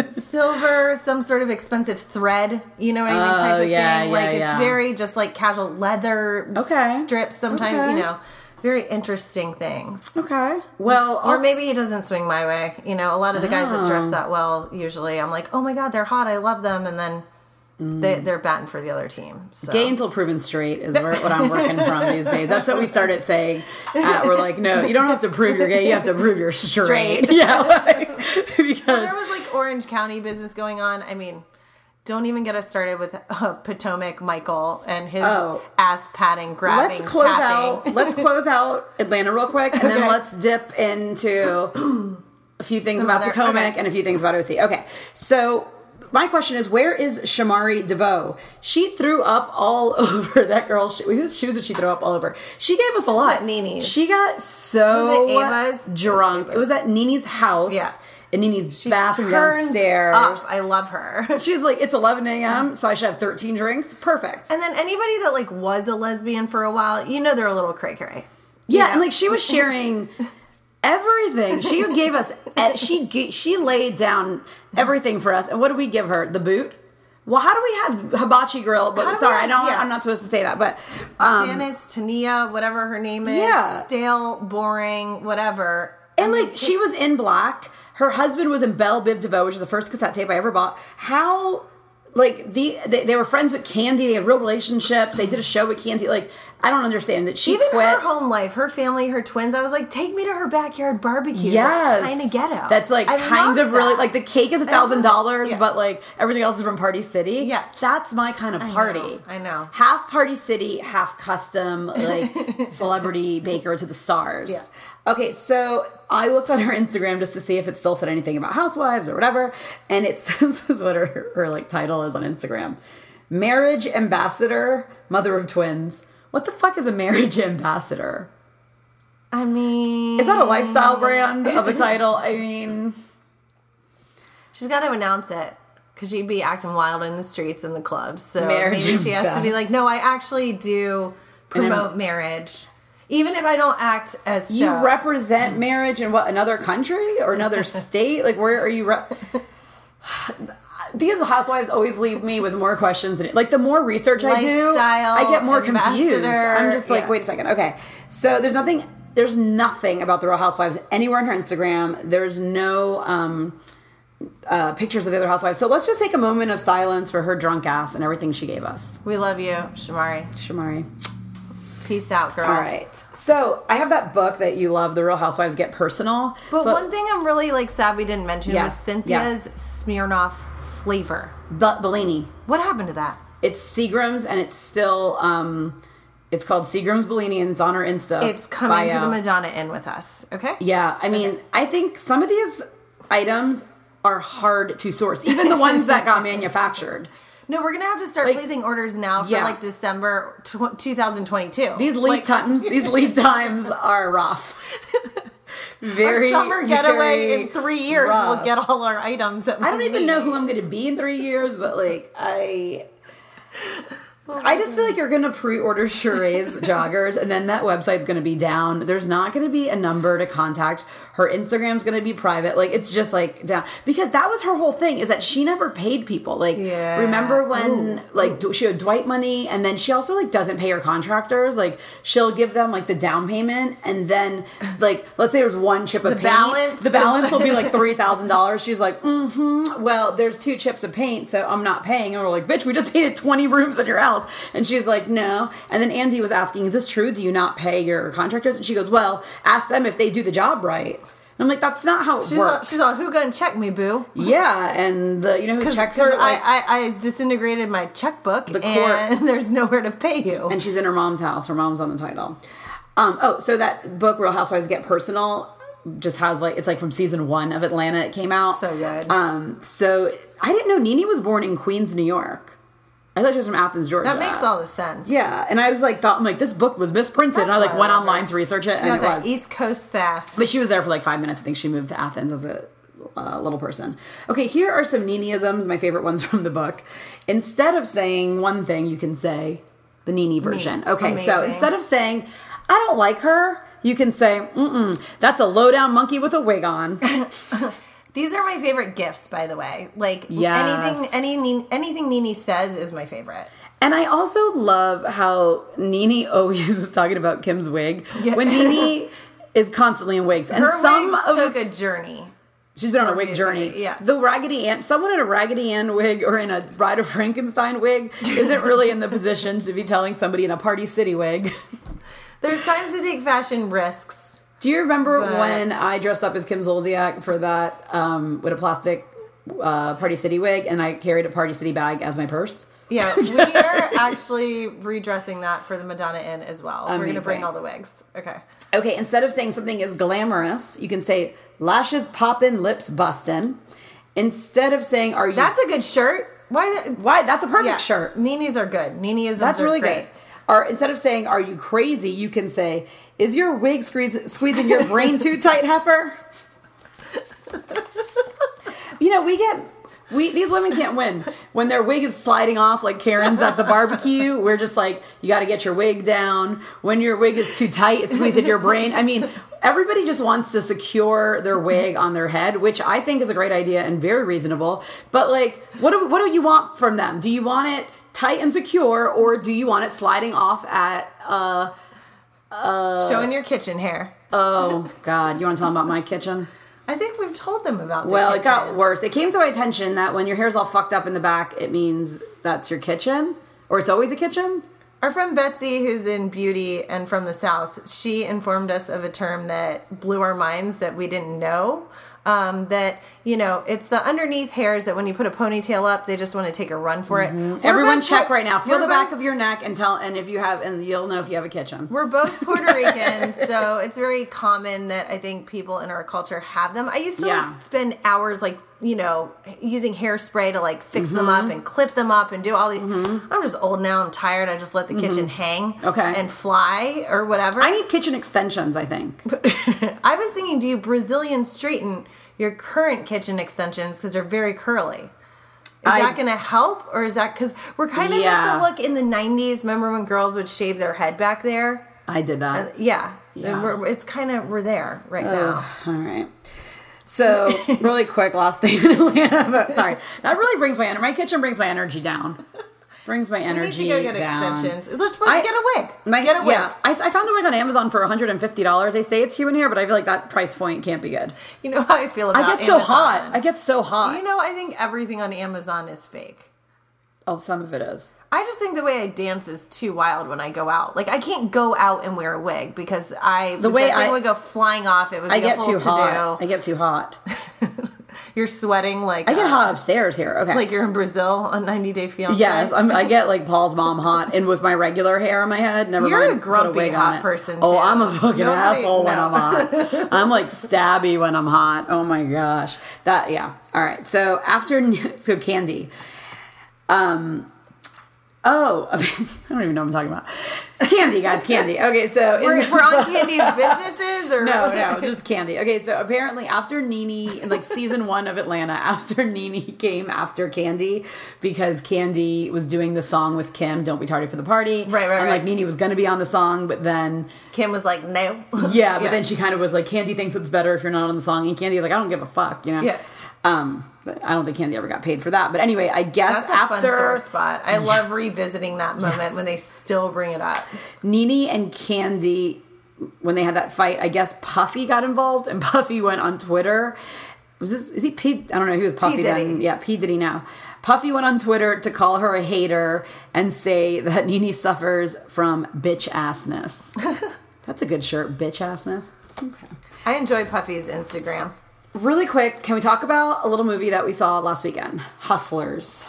silver, some sort of expensive thread. You know what I mean? Type Oh, of yeah, thing. yeah, like yeah. it's very just like casual leather Okay. strips. Sometimes Okay. you know, very interesting things. Okay. Well, Or also- maybe he doesn't swing my way. You know, a lot of the guys that dress that well, usually I'm like, oh my god, they're hot. I love them, and then they, they're batting for the other team. So. Gay until proven straight is what I'm working from these days. That's what we started saying. Uh, we're like, no, you don't have to prove you're gay. You have to prove you're straight. Straight. Yeah, like, because there was like Orange County business going on. I mean, don't even get us started with uh, Potomac Michael and his Oh. ass patting, grabbing, let's close tapping. out. Let's close out Atlanta real quick, and then let's dip into a few things Some about other- Potomac okay. and a few things about OC. Okay, so my question is, where is Shamari DeVoe? She threw up all over that girl. She, whose shoes did she throw up all over? She gave us a lot. at NeNe's. She got so Was it Ava's? drunk. It was at NeNe's house. Yeah. In NeNe's bathroom Turns downstairs. Up. I love her. She's like, it's 11 a.m., so I should have 13 drinks. Perfect. And then anybody that like was a lesbian for a while, you know they're a little cray cray. Yeah, know? and like she was sharing everything. She gave us she she laid down everything for us. And what do we give her? The boot. Well, how do we have hibachi grill? But sorry, I don't. yeah. I'm not supposed to say that, but um, Janice, Tania, whatever her name is, Yeah. stale, boring, whatever. and like she was in black. Her husband was in Belle Biv DeVoe, which is the first cassette tape I ever bought. How like the they, they were friends with Kandi. They had real relationships. They did a show with Kandi. Like I don't understand that she Even quit. her home life, her family, her twins. I was like, take me to her backyard barbecue. Yes, kind of ghetto. That's like I kind of really like the cake is a thousand dollars, but like everything else is from Party City. Yeah. that's my kind of party. know, I know. Half Party City, half custom, like celebrity baker to the stars. Yeah. Okay, so I looked on her Instagram just to see if it still said anything about housewives or whatever, and it says this is what her, her like title is on Instagram: marriage ambassador, mother of twins. What the fuck is a marriage ambassador? I mean, Is that a lifestyle brand of a title? I mean. she's got to announce it because she'd be acting wild in the streets and the clubs. So Marriage maybe she has to be like, no, I actually do promote marriage, even if I don't act as so. You represent marriage in what another country or another state? Like where are you? Re- These housewives always leave me with more questions than like the more research I do, Lifestyle I get more confused. ambassador, I'm just like, yeah. wait a second, okay. So there's nothing, there's nothing about the Real Housewives anywhere on her Instagram. There's no um, uh, pictures of the other housewives. So let's just take a moment of silence for her drunk ass and everything she gave us. we love you, Shamari. Shamari. Peace out, girl. All right. So I have that book that you love, The Real Housewives Get Personal. But So- one thing I'm really like sad we didn't mention Yes, was Cynthia's Smirnoff flavor. But Bellini. What happened to that? It's Seagram's and it's still um it's called Seagram's Bellini and it's on our Insta. It's coming to the Madonna Inn with us. Okay. Yeah, I mean, I think some of these items are hard to source, even the ones that got manufactured. No, we're gonna have to start Like- placing orders now for Yeah. like December tw- 2022. These lead Like, times, these lead times are rough. Our Very summer getaway in three years, rough. we'll get all our items. I don't even know who I'm going to be in three years, but like I. Oh I just feel like you're gonna pre-order Sheree's joggers, and then that website's gonna be down. There's not gonna be a number to contact. Her Instagram's gonna be private. Like it's just like down because that was her whole thing is that she never paid people. Like Yeah. remember when like d- she had Dwight money, and then she also like doesn't pay her contractors. Like she'll give them like the down payment, and then like let's say there's one chip of The paint. balance The balance will be like three thousand dollars. She's like, mm-hmm. Well, there's two chips of paint, so I'm not paying. And we're like, bitch, we just painted 20 rooms in your house. And she's like, no. And then Andy was asking, is this true? Do you not pay your contractors? And she goes, well, ask them if they do the job right. I'm like, that's not how it She's all, works. she's all, who gonna check me, boo? yeah, and the you know who checks her? like, I, I, I disintegrated my checkbook The court- and there's nowhere to pay you. and she's in her mom's house. Her mom's on the title. Um, oh, so that book, Real Housewives Get Personal, just has like it's like from season one of Atlanta. It came out So good. Um, so I didn't know Nene was born in Queens, New York. I thought she was from Athens, Georgia. that makes all the sense. Yeah, and I was like, thought I'm like this book was misprinted, and I like I went online to research it, She and got it was. East Coast sass. But she was there for like five minutes. I think she moved to Athens as a uh, little person. Okay, here are some Niniisms, my favorite ones from the book. Instead of saying one thing, you can say the NeNe version. Okay, so instead of saying, I don't like her, you can say, mm-mm, that's a low down monkey with a wig on. These are my favorite gifts, by the way. Like Yes. anything, any anything NeNe says is my favorite. And I also love how NeNe always was talking about Kim's wig. Yeah. When NeNe is constantly in wigs. And Her some wigs of took a journey. She's been on a wig journey. yeah. The Raggedy Ann, someone in a Raggedy Ann wig or in a Bride of Frankenstein wig isn't really in the position to be telling somebody in a Party City wig. There's times to take fashion risks. Do you remember But- when I dressed up as Kim Zolciak for that um, with a plastic uh, Party City wig and I carried a Party City bag as my purse? Yeah, we are actually redressing that for the Madonna Inn as well. We're going to bring all the wigs. Okay. Okay, instead of saying something is glamorous, you can say lashes poppin', lips bustin'. instead of saying, "Are you?" That's a good shirt. Why? why. That's a perfect Yeah, shirt. Ninis are good. NeNe is That's really great. Or instead of saying, "Are you crazy?" you can say, "Is your wig squeeze, squeezing your brain too tight, heifer?" you know, we get we these women can't win when their wig is sliding off like Karen's at the barbecue. We're just like, you got to get your wig down. When your wig is too tight, it's squeezing your brain. I mean. Everybody just wants to secure their wig on their head, which I think is a great idea and very reasonable. But like, what do what do you want from them? Do you want it tight and secure, or do you want it sliding off at uh Showing your kitchen hair. oh god, you want to tell them about my kitchen? I think we've told them about. Well, it got worse. It came to my attention that when your hair's all fucked up in the back, it means that's your kitchen, or it's always a kitchen. Our friend Betsy, who's in beauty and from the South, she informed us of a term that blew our minds that we didn't know. Um, that you know, it's the underneath hairs that when you put a ponytail up, they just want to take a run for it. We're Everyone, both check right now. Feel the back both- of your neck and tell, and if you have, and you'll know if you have a kitchen. We're both Puerto Rican, so it's very common that I think people in our culture have them. I used to Yeah. like spend hours like you know using hairspray to like fix them Mm-hmm. up and clip them up and do all these. I'm just old now. I'm tired. I just let the kitchen hang, Mm-hmm. Okay. and fly or whatever. I need kitchen extensions. I think. I was thinking, do you Brazilian straighten your current kitchen extensions because they're very curly? Is I- that going to help, or is that because we're kind of Yeah. at the look in the '90s? Remember when girls would shave their head back there? I did that. Yeah, Yeah. We're, it's kind of we're there right now. All right. So really quick, last thing in Atlanta. But sorry, that really brings my energy. My kitchen brings my energy down. Brings my We need energy to go get down. extensions. Let's put, I- get a wig. My, get a wig. Yeah, I, I found a wig on Amazon for $150. They say it's human hair, but I feel like that price point can't be good. You know how I feel about. I get so hot. I get so hot. You know, I think everything on Amazon is fake. oh, some of it is. I just think the way I dance is too wild when I go out. Like I can't go out and wear a wig because I the way I- would go flying off. It would be I a get too to-do. hot. I get too hot. You're sweating like I get uh, hot upstairs here. Okay. like you're in Brazil on 90 Day Fiance. Yes, I'm, I get like Paul's mom hot, and with my regular hair on my head, never mind. You're mind. a grumpy wig hot person, Oh. I'm a fucking Nobody- asshole when. I'm hot. I'm like stabby when I'm hot. Oh my gosh, that yeah. All right, so after so Kandi, um, oh, I don't even know what I'm talking about. Kandi, guys, Kandi. Okay, so We're, the- we're on Kandi's businesses or no, no, just Kandi. Okay, so apparently after Nene in like season one of Atlanta, after Nene came after Kandi because Kandi was doing the song with Kim, "Don't Be Tardy for the Party," Right, right, and like right. Nene was gonna be on the song, but then Kim was like, no. yeah, but then she kind of was like, Kandi thinks it's better if you're not on the song, and Kandi was like, I don't give a fuck, you know. Yeah. Um, I don't think Kandi ever got paid for that. But anyway, I guess That's after spot. I love revisiting that moment when they still bring it up. NeNe and Kandi, when they had that fight, I guess Puffy got involved, and Puffy went on Twitter. Was this? Is he P? I don't know. He was Puffy P. Diddy. then. Yeah, P Diddy now. Puffy went on Twitter to call her a hater and say that NeNe suffers from bitch assness. That's a good shirt, bitch assness. Okay. I enjoy Puffy's Instagram. Really quick, can we talk about a little movie that we saw last weekend? Hustlers.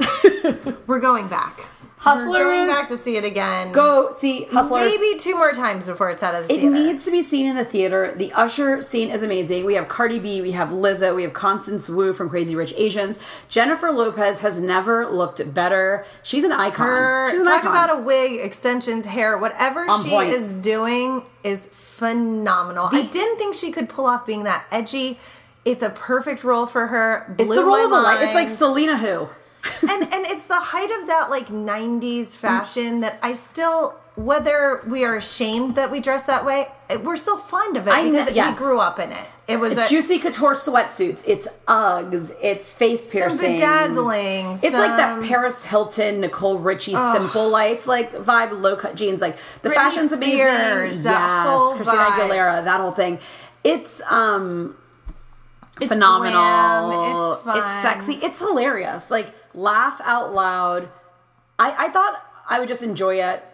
We're going back. Hustlers. We're going back to see it again. Go see Hustlers. Maybe two more times before it's out of the It theater. needs to be seen in the theater. The Usher scene is amazing. We have Cardi B, we have Lizzo, we have Constance Wu from Crazy Rich Asians. Jennifer Lopez has never looked better. She's an icon. Her, She's an talk icon. about a wig, extensions, hair, whatever On she point. is doing is phenomenal. I didn't think she could pull off being that edgy. It's a perfect role for her. it's the role of a life. It's like. Selena Who. and and it's the height of that like 90s fashion that I still whether we are ashamed that we dress that way, we're still fond of it I because yes. we grew up in it. It was It's a, juicy couture sweatsuits. It's Uggs. It's face piercings. It's bedazzling, It's like that Paris Hilton, Nicole Richie, simple life like vibe, low cut jeans. Like the Britney fashion's amazing. Spears, that whole Christina vibe. Aguilera, that whole thing. It's um It's phenomenal. glam, it's fun. It's sexy. It's hilarious. Like laugh out loud. I I thought I would just enjoy it.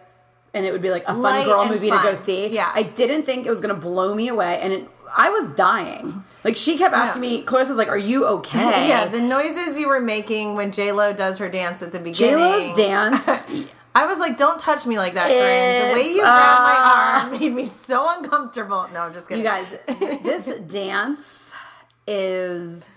And it would be like a fun Light girl movie to go see. Yeah. I didn't think it was gonna blow me away, and it, I was dying. Like she kept asking Yeah. me, Clarissa's like, "Are you okay?" yeah, the noises you were making when J Lo does her dance at the beginning. J. Lo's dance. I was like, "Don't touch me like that, Corinne." The way you grabbed uh, my arm made me so uncomfortable. No, I'm just kidding. you guys, this dance is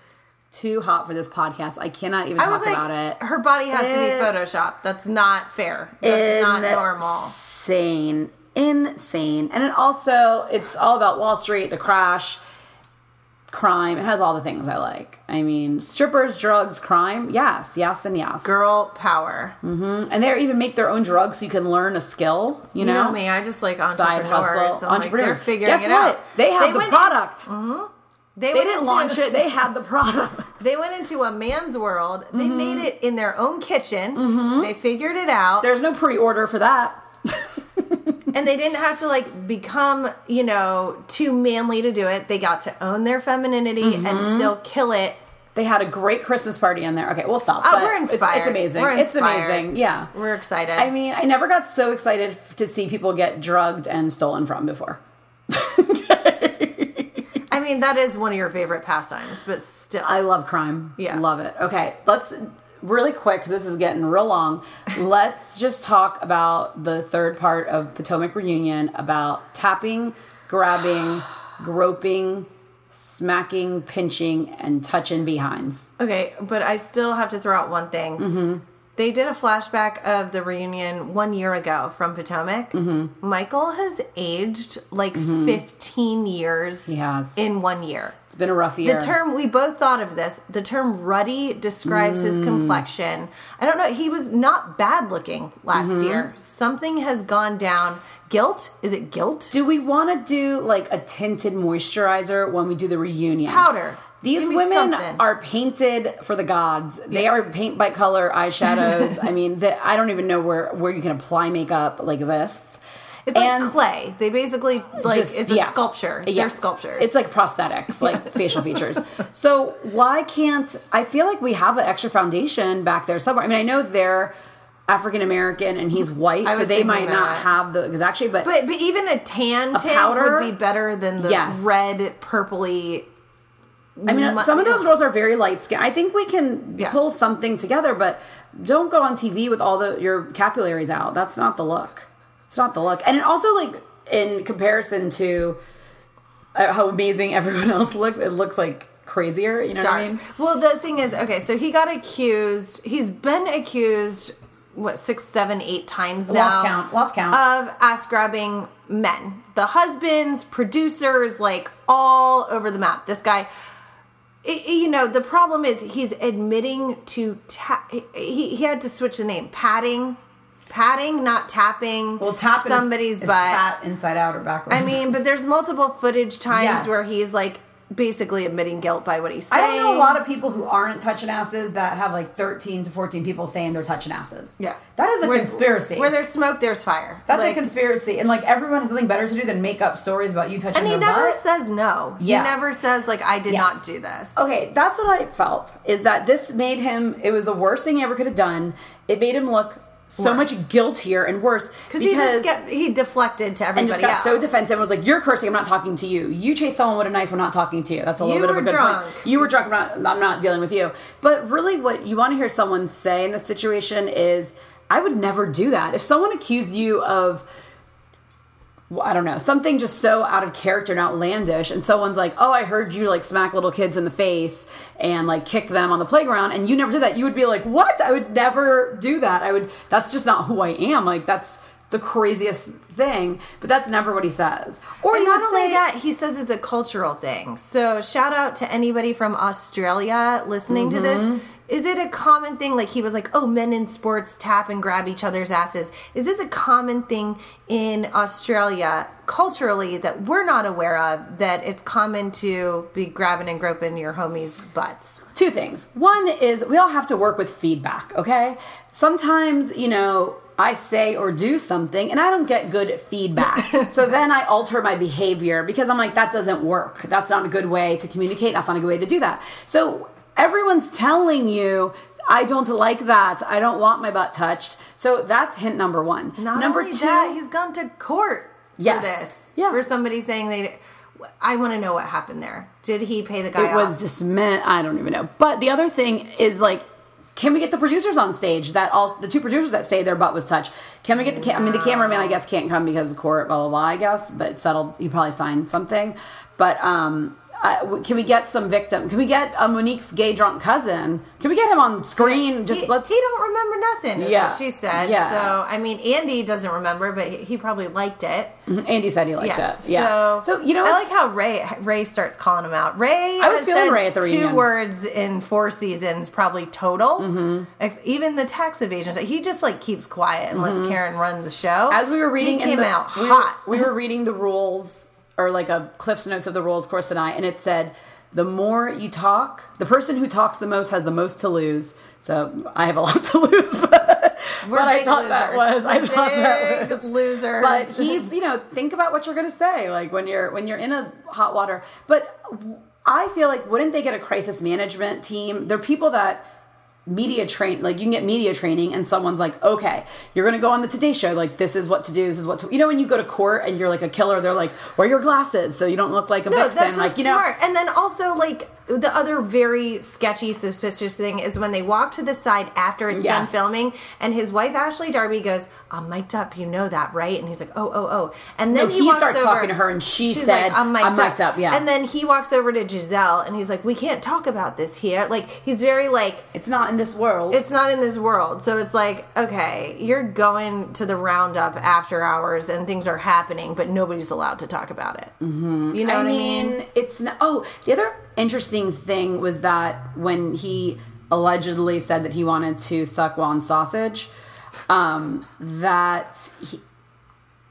too hot for this podcast. I cannot even I was talk like, about it. her body has to be photoshopped. That's not fair. That's not normal. Insane. Insane. And it also it's all about Wall Street, the crash, crime. It has all the things I like. I mean, strippers, drugs, crime. Yes, yes, and yes. Girl power. Mm-hmm. And they even make their own drugs so you can learn a skill, you You know? know me, I just like Side entrepreneurs. hustle. I'm like, Entrepreneurs. they're figuring Guess it what? out. They have the went- product. Mm-hmm. They, They didn't launch it. They had the product. They went into a man's world. They Mm-hmm. made it in their own kitchen. They figured it out, There's no pre-order for that. and they didn't have to like become, you know, too manly to do it. They got to own their femininity Mm-hmm. and still kill it. They had a great Christmas party in there. Okay, we'll stop. Oh, but we're it's- inspired. It's, amazing. We're It's amazing. Yeah. We're excited. I mean, I never got so excited to see people get drugged and stolen from before. I mean, that is one of your favorite pastimes, but still. I love crime. Yeah. Love it. Okay, let's really quick, this is getting real long. let's just talk about the third part of Potomac Reunion about tapping, grabbing, groping, smacking, pinching, and touching behinds. Okay, but I still have to throw out one thing. Mm-hmm. They did a flashback of the reunion one year ago from Potomac. Mm-hmm. Michael has aged like mm-hmm. 15 years He has. in one year. It's been a rough year. The term, we both thought of this, the term ruddy describes his mm. complexion. I don't know, he was not bad looking last mm-hmm. year. Something has gone down. Guilt? Is it guilt? Do we want to do like a tinted moisturizer when we do the reunion? Powder. These women something. are painted for the gods. They are paint by color eyeshadows. I mean, the, I don't even know where where you can apply makeup like this. It's And like clay. They basically, like, just- it's a yeah. sculpture. Yeah. They're sculptures. It's like prosthetics, like facial features. So why can't I feel like we have an extra foundation back there somewhere? I mean, I know they're African American and he's white, so they might not have the exact shape, but, But but even a tan tint powder? would be better than the Yes. red purpley. I mean, mu- some of those girls are very light skinned. I think we can Yeah. pull something together, but don't go on TV with all the your capillaries out. That's not the look. It's not the look. And it also like in comparison to uh, how amazing everyone else looks, it looks like crazier. You know what I mean? Well, the thing is, okay, so he got accused. He's been accused what six, seven, eight times now. Lost count. Lost count. of ass grabbing men, the husbands, producers, like all over the map. This guy. I- i- you know the problem is he's admitting to ta- he, he had to switch the name patting patting not tapping well, tapping somebody's butt pat inside out or backwards. I mean, but there's multiple footage times Yes. where he's like basically admitting guilt by what he's I saying. don't know a lot of people who aren't touching asses that have like 13 to 14 people saying they're touching asses. Yeah, That is a Where- conspiracy. Where there's smoke, there's fire. That's Like, a conspiracy. And like everyone has something better to do than make up stories about you touching And he never butt. says no. Yeah. He never says like I did Yes. not do this. Okay, that's what I felt. Is that this made him? It was the worst thing he ever could have done. It made him look so Worse. much guiltier and worse Because he just get he deflected to everybody and just got else. so defensive. and Was like, "You're cursing. I'm not talking to you. You chase someone with a knife. I'm not talking to you." That's a little You bit of a were good drunk. point. You were drunk. I'm not. I'm not dealing with you. But really, what you want to hear someone say in this situation is, "I would never do that." If someone accused you of I don't know, something just so out of character and outlandish, and someone's like, "Oh, I heard you like smack little kids in the face and like kick them on the playground," and you never did that, you would be like, "What? I would never do that. I would. That's just not who I am. Like that's the craziest thing." But that's never what he says. Or you not only say that, he says it's a cultural thing. So shout out to anybody from Australia listening to Mm-hmm. this. Is it a common thing? Like he was like, oh, men in sports tap and grab each other's asses. Is this a common thing in Australia culturally that we're not aware of? That it's common to be grabbing and groping your homies' butts. two things. One is we all have to work with feedback, okay? Sometimes, you know, I say or do something and I don't get good feedback. so then I alter my behavior because I'm like, that doesn't work. That's not a good way to communicate. That's not a good way to do that. So everyone's telling you, I don't like that. I don't want my butt touched. So that's hint number one. Not number two, that, he's gone to court Yes. for this. Yeah. For somebody saying they. I want to know what happened there. Did he pay the guy it off? was dismissed. I don't even know. But the other thing is like, can we get the producers on stage? That all the two producers that say their butt was touched. Can we get the? Ca- I mean, the cameraman I guess can't come because of court. Blah blah blah. I guess, but settled. He probably signed something. But um, uh, can we get some victim? Can we get uh, Monique's gay drunk cousin? Can we get him on screen? Just he, let's. he don't remember nothing. Is Yeah. what she said. Yeah. So I mean, Andy doesn't remember, but he, probably liked it. Andy said he liked Yeah. it. Yeah. So, so you know, I like how Ray Ray starts calling him out. Ray, I was feeling said Ray at the two words in four seasons, probably total. Mm-hmm. Ex- even the tax evasion, he just like keeps quiet and lets Karen run the show. Mm-hmm. as we were reading, he came the- out we were- hot. We were, reading the rules or like a Cliff's notes of the rules course and I, and it said the more you talk, the person who talks the most has the most to lose. So I have a lot to lose, but, We're but I thought that losers. was I We're thought that was losers. But he's you know think about what you're gonna say like when you're when you're in a hot water. But I feel like wouldn't they get a crisis management team? They're people that media train like you can get media training and someone's like okay you're gonna go on the today show like this is what to do this is what to you know when you go to court and you're like a killer they're like wear your glasses so you don't look like a No, vixen like you know. And then also like the other very sketchy, suspicious thing is when they walk to the side after it's done filming, and his wife Ashley Darby goes, "I'm mic'd up, you know that, right?" And he's like, "Oh, oh, oh." And then No, he, he walks starts over- talking to her and she said, like, "I'm mic'd, "I'm mic'd up," yeah. And then he walks over to Gizelle and he's like, "We can't talk about this here." Like he's very like. it's not in this world It's not in this world. So it's like, okay, you're going to the roundup after hours and things are happening, but nobody's allowed to talk about it. Mm-hmm. You know I what mean, I mean? it's not. Oh, the other interesting thing was that when he allegedly said that he wanted to suck Juan's sausage, um, that he,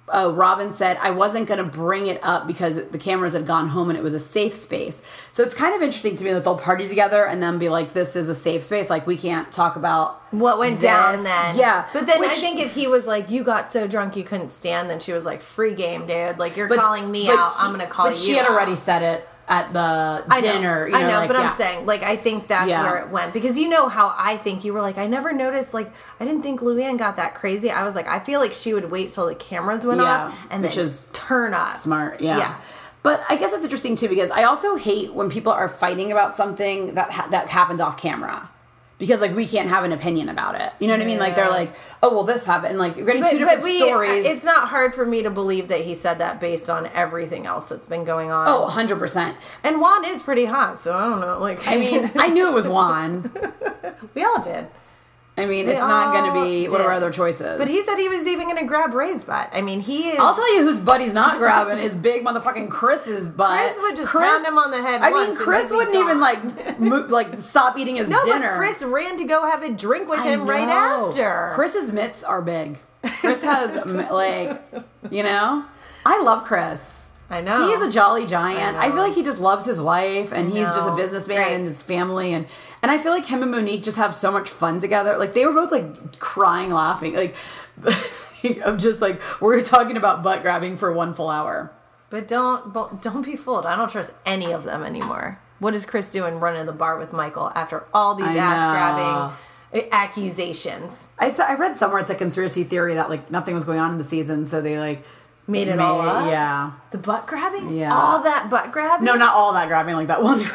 oh, Robyn said I wasn't going to bring it up because the cameras had gone home and it was a safe space. So it's kind of interesting to me that they'll party together and then be like, "This is a safe space. Like we can't talk about what went this." down then. Yeah, But then I think if he was like, you got so drunk you couldn't stand, then she was like, free game, dude. Like, you're but- calling me out. he- I'm going to call but you she had out. already said it at the I know, dinner. You I know, like, but yeah. I'm saying, like, I think that's Yeah. where it went because you know how I think you were like, I never noticed, like, I didn't think Luann got that crazy. I was like, I feel like she would wait till the cameras went Yeah, off and which then is turn up. smart yeah. Yeah. but i guess it's interesting too because i also hate when people are fighting about something that ha- that happened off camera because like we can't have an opinion about it you know what i mean like they're like oh well this happened like you're getting two different we- uh, stories It's not hard for me to believe that he said that based on everything else that's been going on. oh 100% and Juan is pretty hot, so I don't know. Like, i mean i knew it was juan we all did. I mean We it's not going to be what are our other choices But he said he was even going to grab Ray's butt. I mean, he is. I'll tell you whose butt he's not grabbing is big motherfucking Chris's butt. Chris would just pound him on the head I mean, Chris wouldn't even like mo- like stop eating his no, dinner. but Chris ran to go have a drink with I him right after. Chris's mitts are big. Chris has like, you know, I love Chris. I know. He's a jolly giant. I I, feel like he just loves his wife, and he's just a businessman Great. and his family, and and I feel like him and Monique just have so much fun together. Like they were both like crying, laughing, like. I'm just like we're talking about butt grabbing for one full hour. But don't but don't be fooled. I don't trust any of them anymore. What is Chris doing running the bar with Michael after all these I ass grabbing eh, accusations? I saw, I read somewhere it's a conspiracy theory that like nothing was going on in the season, so they like Made it made- all up. Yeah, The butt grabbing? Yeah. All that butt grabbing? no, not all that grabbing, like that one.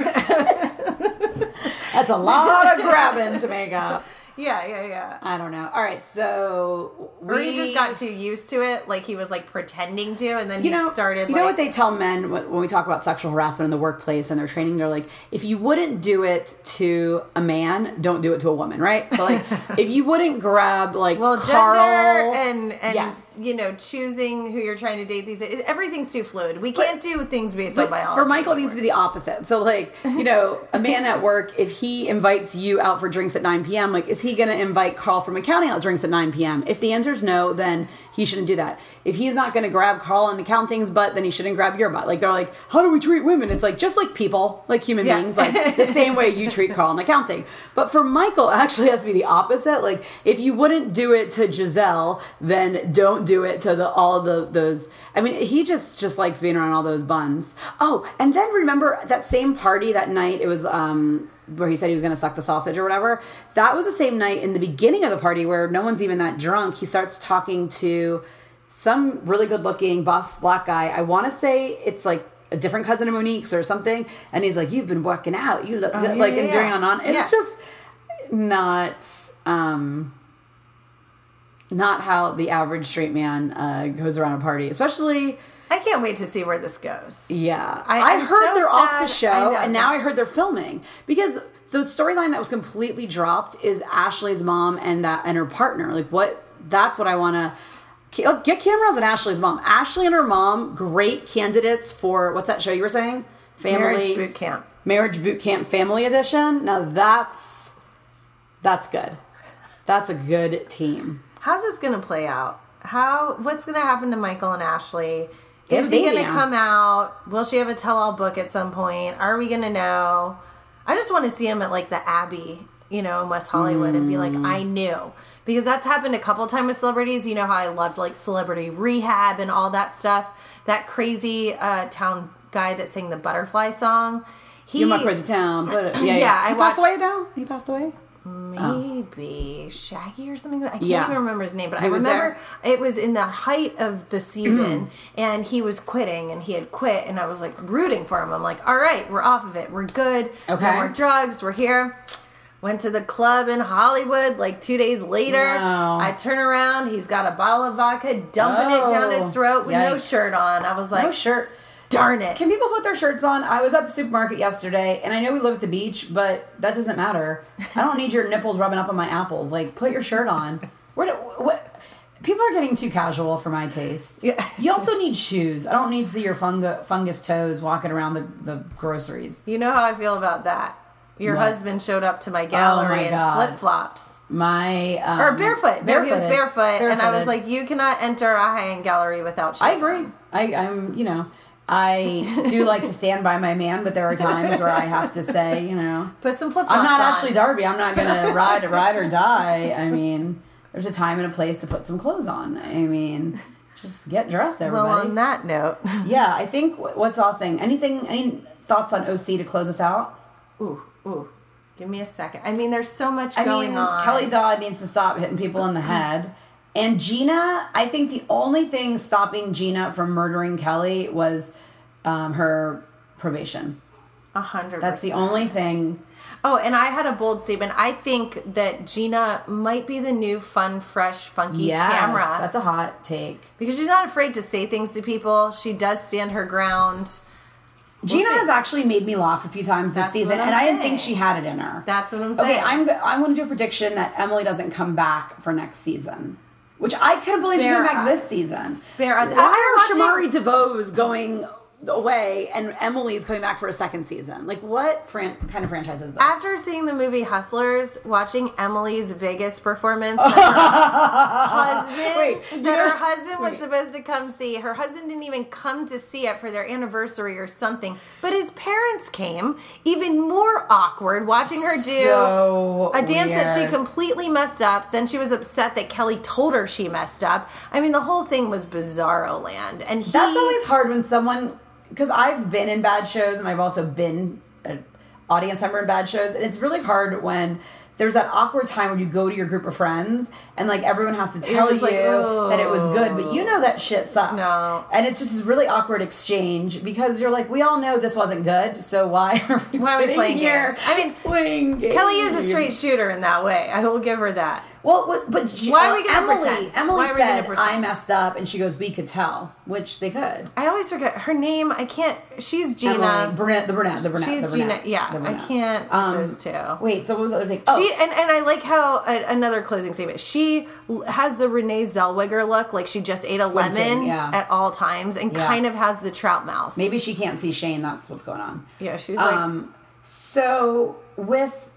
That's a lot of grabbing to make up. Yeah, yeah, yeah. I don't know. All right, so we Or he just got too used to it, like he was like pretending to, and then you he know, started. You like, know what they tell men when we talk about sexual harassment in the workplace and their training? They're like, if you wouldn't do it to a man, don't do it to a woman, right? So like, if you wouldn't grab like well, Carl gender and and Yes. You know choosing who you're trying to date these days, everything's too fluid. We can't do things based on biology. for Michael, it needs to be the opposite. So, like, you know, a man at work, if he invites you out for drinks at 9 p.m., like, is he going to invite Carl from accounting out drinks at 9 p.m.? If the answer is no, then he shouldn't do that. If he's not going to grab Carl in accounting's butt, then he shouldn't grab your butt. Like, they're like, how do we treat women? It's like, just like people, like human Yeah. beings, like the same way you treat Carl in accounting. But for Michael, it actually has to be the opposite. Like, if you wouldn't do it to Gizelle, then don't do it to the all the those. I mean, he just just likes being around all those buns. Oh, and then remember that same party that night? It was um where he said he was going to suck the sausage or whatever. That was the same night in the beginning of the party where no one's even that drunk. He starts talking to some really good looking buff black guy. I want to say it's like a different cousin of Monique's or something. And he's like, "You've been working out. You look Oh, yeah, like yeah, and during yeah. on on." It's just not um not how the average straight man uh, goes around a party, especially I can't wait to see where this goes. Yeah, I- I, heard so they're off the show, and now I heard they're filming because the storyline that was completely dropped is Ashley's mom and that and her partner. Like, what? That's what I want to get cameras and Ashley's mom. Ashley and her mom, great candidates for what's that show you were saying? Family Marriage boot camp. Marriage Boot Camp Family Edition. Now that's that's good. That's a good team. How's this going to play out? How? What's going to happen to Michael and Ashley? Is he going to come out? Will she have a tell-all book at some point? Are we going to know? I just want to see him at like the Abbey, you know, in West Hollywood, and be like, Mm. I knew because that's happened a couple times with celebrities. You know how I loved like Celebrity Rehab and all that stuff. That crazy uh, town guy that sang the Butterfly song. He, You're my crazy town. But yeah, yeah. Yeah, I he passed away now. He passed away. Maybe oh. Shaggy or something. I can't Yeah. even remember his name, but He I remember it was in the height of the season, and he was quitting, and he had quit, and I was like rooting for him. I'm like, all right, we're off of it, we're good. Okay. no more drugs, we're here. Went to the club in Hollywood like two days later. No. I turn around, he's got a bottle of vodka, dumping it down Oh, his throat with no shirt on. I was like, no shirt. Darn it. Can people put their shirts on? I was at the supermarket yesterday, and I know we live at the beach, but that doesn't matter. I don't need your nipples rubbing up on my apples. Like, put your shirt on. Where do, what? People are getting too casual for my taste. Yeah. You also need shoes. I don't need to see your fungus toes walking around the, the groceries. You know how I feel about that. Your What? Oh husband showed up to my gallery my in flip flops. My um, or barefoot. No, he was barefooted. barefoot, and I was like, "You cannot enter a high-end gallery without shoes." I agree. on." I, I'm, you know, I do like to stand by my man, but there are times where I have to say, you know, Put some flip. I'm not on. Ashley Darby. I'm not gonna ride ride or die. I mean, there's a time and a place to put some clothes on. I mean, just get dressed, everybody. Well, on that note, yeah, I think wh- what's Austin? Anything? Any thoughts on OC to close us out? ooh, ooh, give me a second. I mean, there's so much I going mean, on. Kelly Dodd needs to stop hitting people in the head. And Gina, I think the only thing stopping Gina from murdering Kelly was um, her probation. a hundred. That's the only thing. Oh, and I had a bold statement. I think that Gina might be the new fun, fresh, funky Yes, Tamra that's a hot take. because she's not afraid to say things to people. She does stand her ground. Gina see. has actually made me laugh a few times this That's season, what I'm and I didn't think she had it in her. That's what I'm saying. okay, I'm I'm going to do a prediction that Emily doesn't come back for next season, which I couldn't believe she Spare came back this season. Spare us. Why After are watching- Shamari DeVoe's going away and Emily's coming back for a second season? Like, what fran- kind of franchise is this? After seeing the movie Hustlers, watching Emily's Vegas performance, that her husband, Wait, that her husband was supposed to come see. Her husband didn't even come to see it for their anniversary or something, but his parents came. Even more awkward watching her do So a dance that she completely messed up. Then she was upset that Kelly told her she messed up. I mean, the whole thing was bizarro land, and he, That's always hard when someone because I've been in bad shows and I've also been an audience member in bad shows, and it's really hard when there's that awkward time where you go to your group of friends and like everyone has to tell you like, that it was good, but you know that shit sucked. No. and it's just this really awkward exchange because you're like, we all know this wasn't good, so why are we, Why are we playing here games? I mean, playing games? Kelly is a straight shooter in that way. I will give her that. Well, what- but she- Why are uh, we gonna Emily, pretend? Emily Why are we gonna said? I messed up, and she goes, "We could tell," which they could. I always forget her name. I can't. She's Gina. Brunette, the brunette, the brunette. She's the brunette, Gina. Yeah, the I can't. Um, those two. Wait, so what was the other thing? Oh, She and, and I like how a, another closing statement. She has the Renee Zellweger look, like she just ate a Squinting, lemon yeah. at all times, and Yeah. kind of has the trout mouth. maybe she can't see Shane. That's what's going on. Yeah, she's like, Um, so with.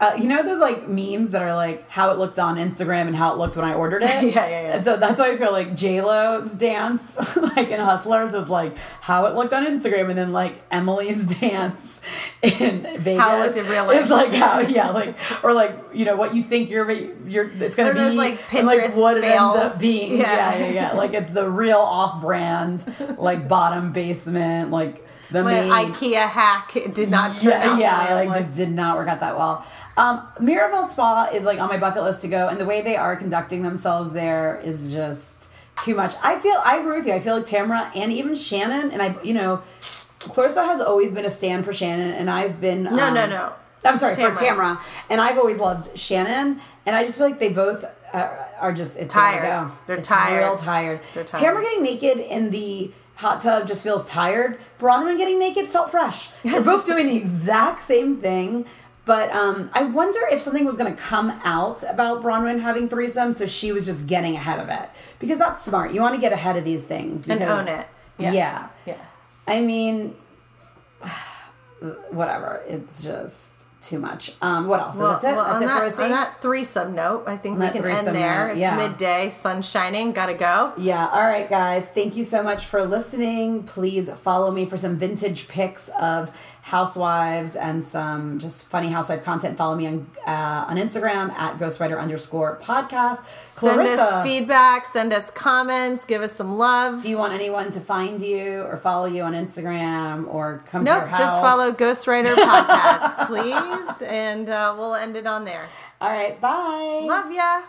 Uh, you know those like memes that are like how it looked on Instagram and how it looked when I ordered it. Yeah, yeah, yeah. And so that's why I feel like J Lo's dance, like in Hustlers, is like how it looked on Instagram, and then like Emily's dance in Vegas How it looked in real life. is like how yeah, like or like you know what you think you're you're it's gonna Or be those, like, and like Pinterest what it ends fails. up being. Yeah. Yeah, yeah, yeah. Like it's the real off-brand, like bottom basement, like the main IKEA hack did not turn yeah, yeah, I like just did not work out that well. Um, Miraval Spa is like on my bucket list to go, and the way they are conducting themselves there is just too much. I feel I agree with you. I feel like Tamara and even Shannon, and I, you know, Clarissa has always been a stand for Shannon, and I've been No, um, no, no. I'm sorry for Tamara. Tamara, and I've always loved Shannon, and I just feel like they both uh, are just it's Tired. They're It's tired. Real tired. They're tired. Tamara getting naked in the hot tub just feels tired. Braunwyn getting naked felt fresh. They're both doing the exact same thing. But um, I wonder if something was going to come out about Braunwyn having threesome, so she was just getting ahead of it because that's smart. You want to get ahead of these things And own it. Yeah. Yeah. Yeah. I mean, whatever. It's just too much. Um, what else? So that's it. well, that's on, it that, for us. on that threesome note, I think we can end there. note, It's midday, sun shining, gotta go. Yeah. All right, guys. Thank you so much for listening. Please follow me for some vintage pics of housewives and some just funny housewife content. Follow me on uh, on Instagram at ghostwriter underscore podcast. Send Clarissa, us feedback, send us comments, give us some love. do you want anyone to find you or follow you on Instagram or come to your Nope, house? just follow Ghostwriter Podcast, please, and uh, we'll end it on there. All right. Bye. Love ya.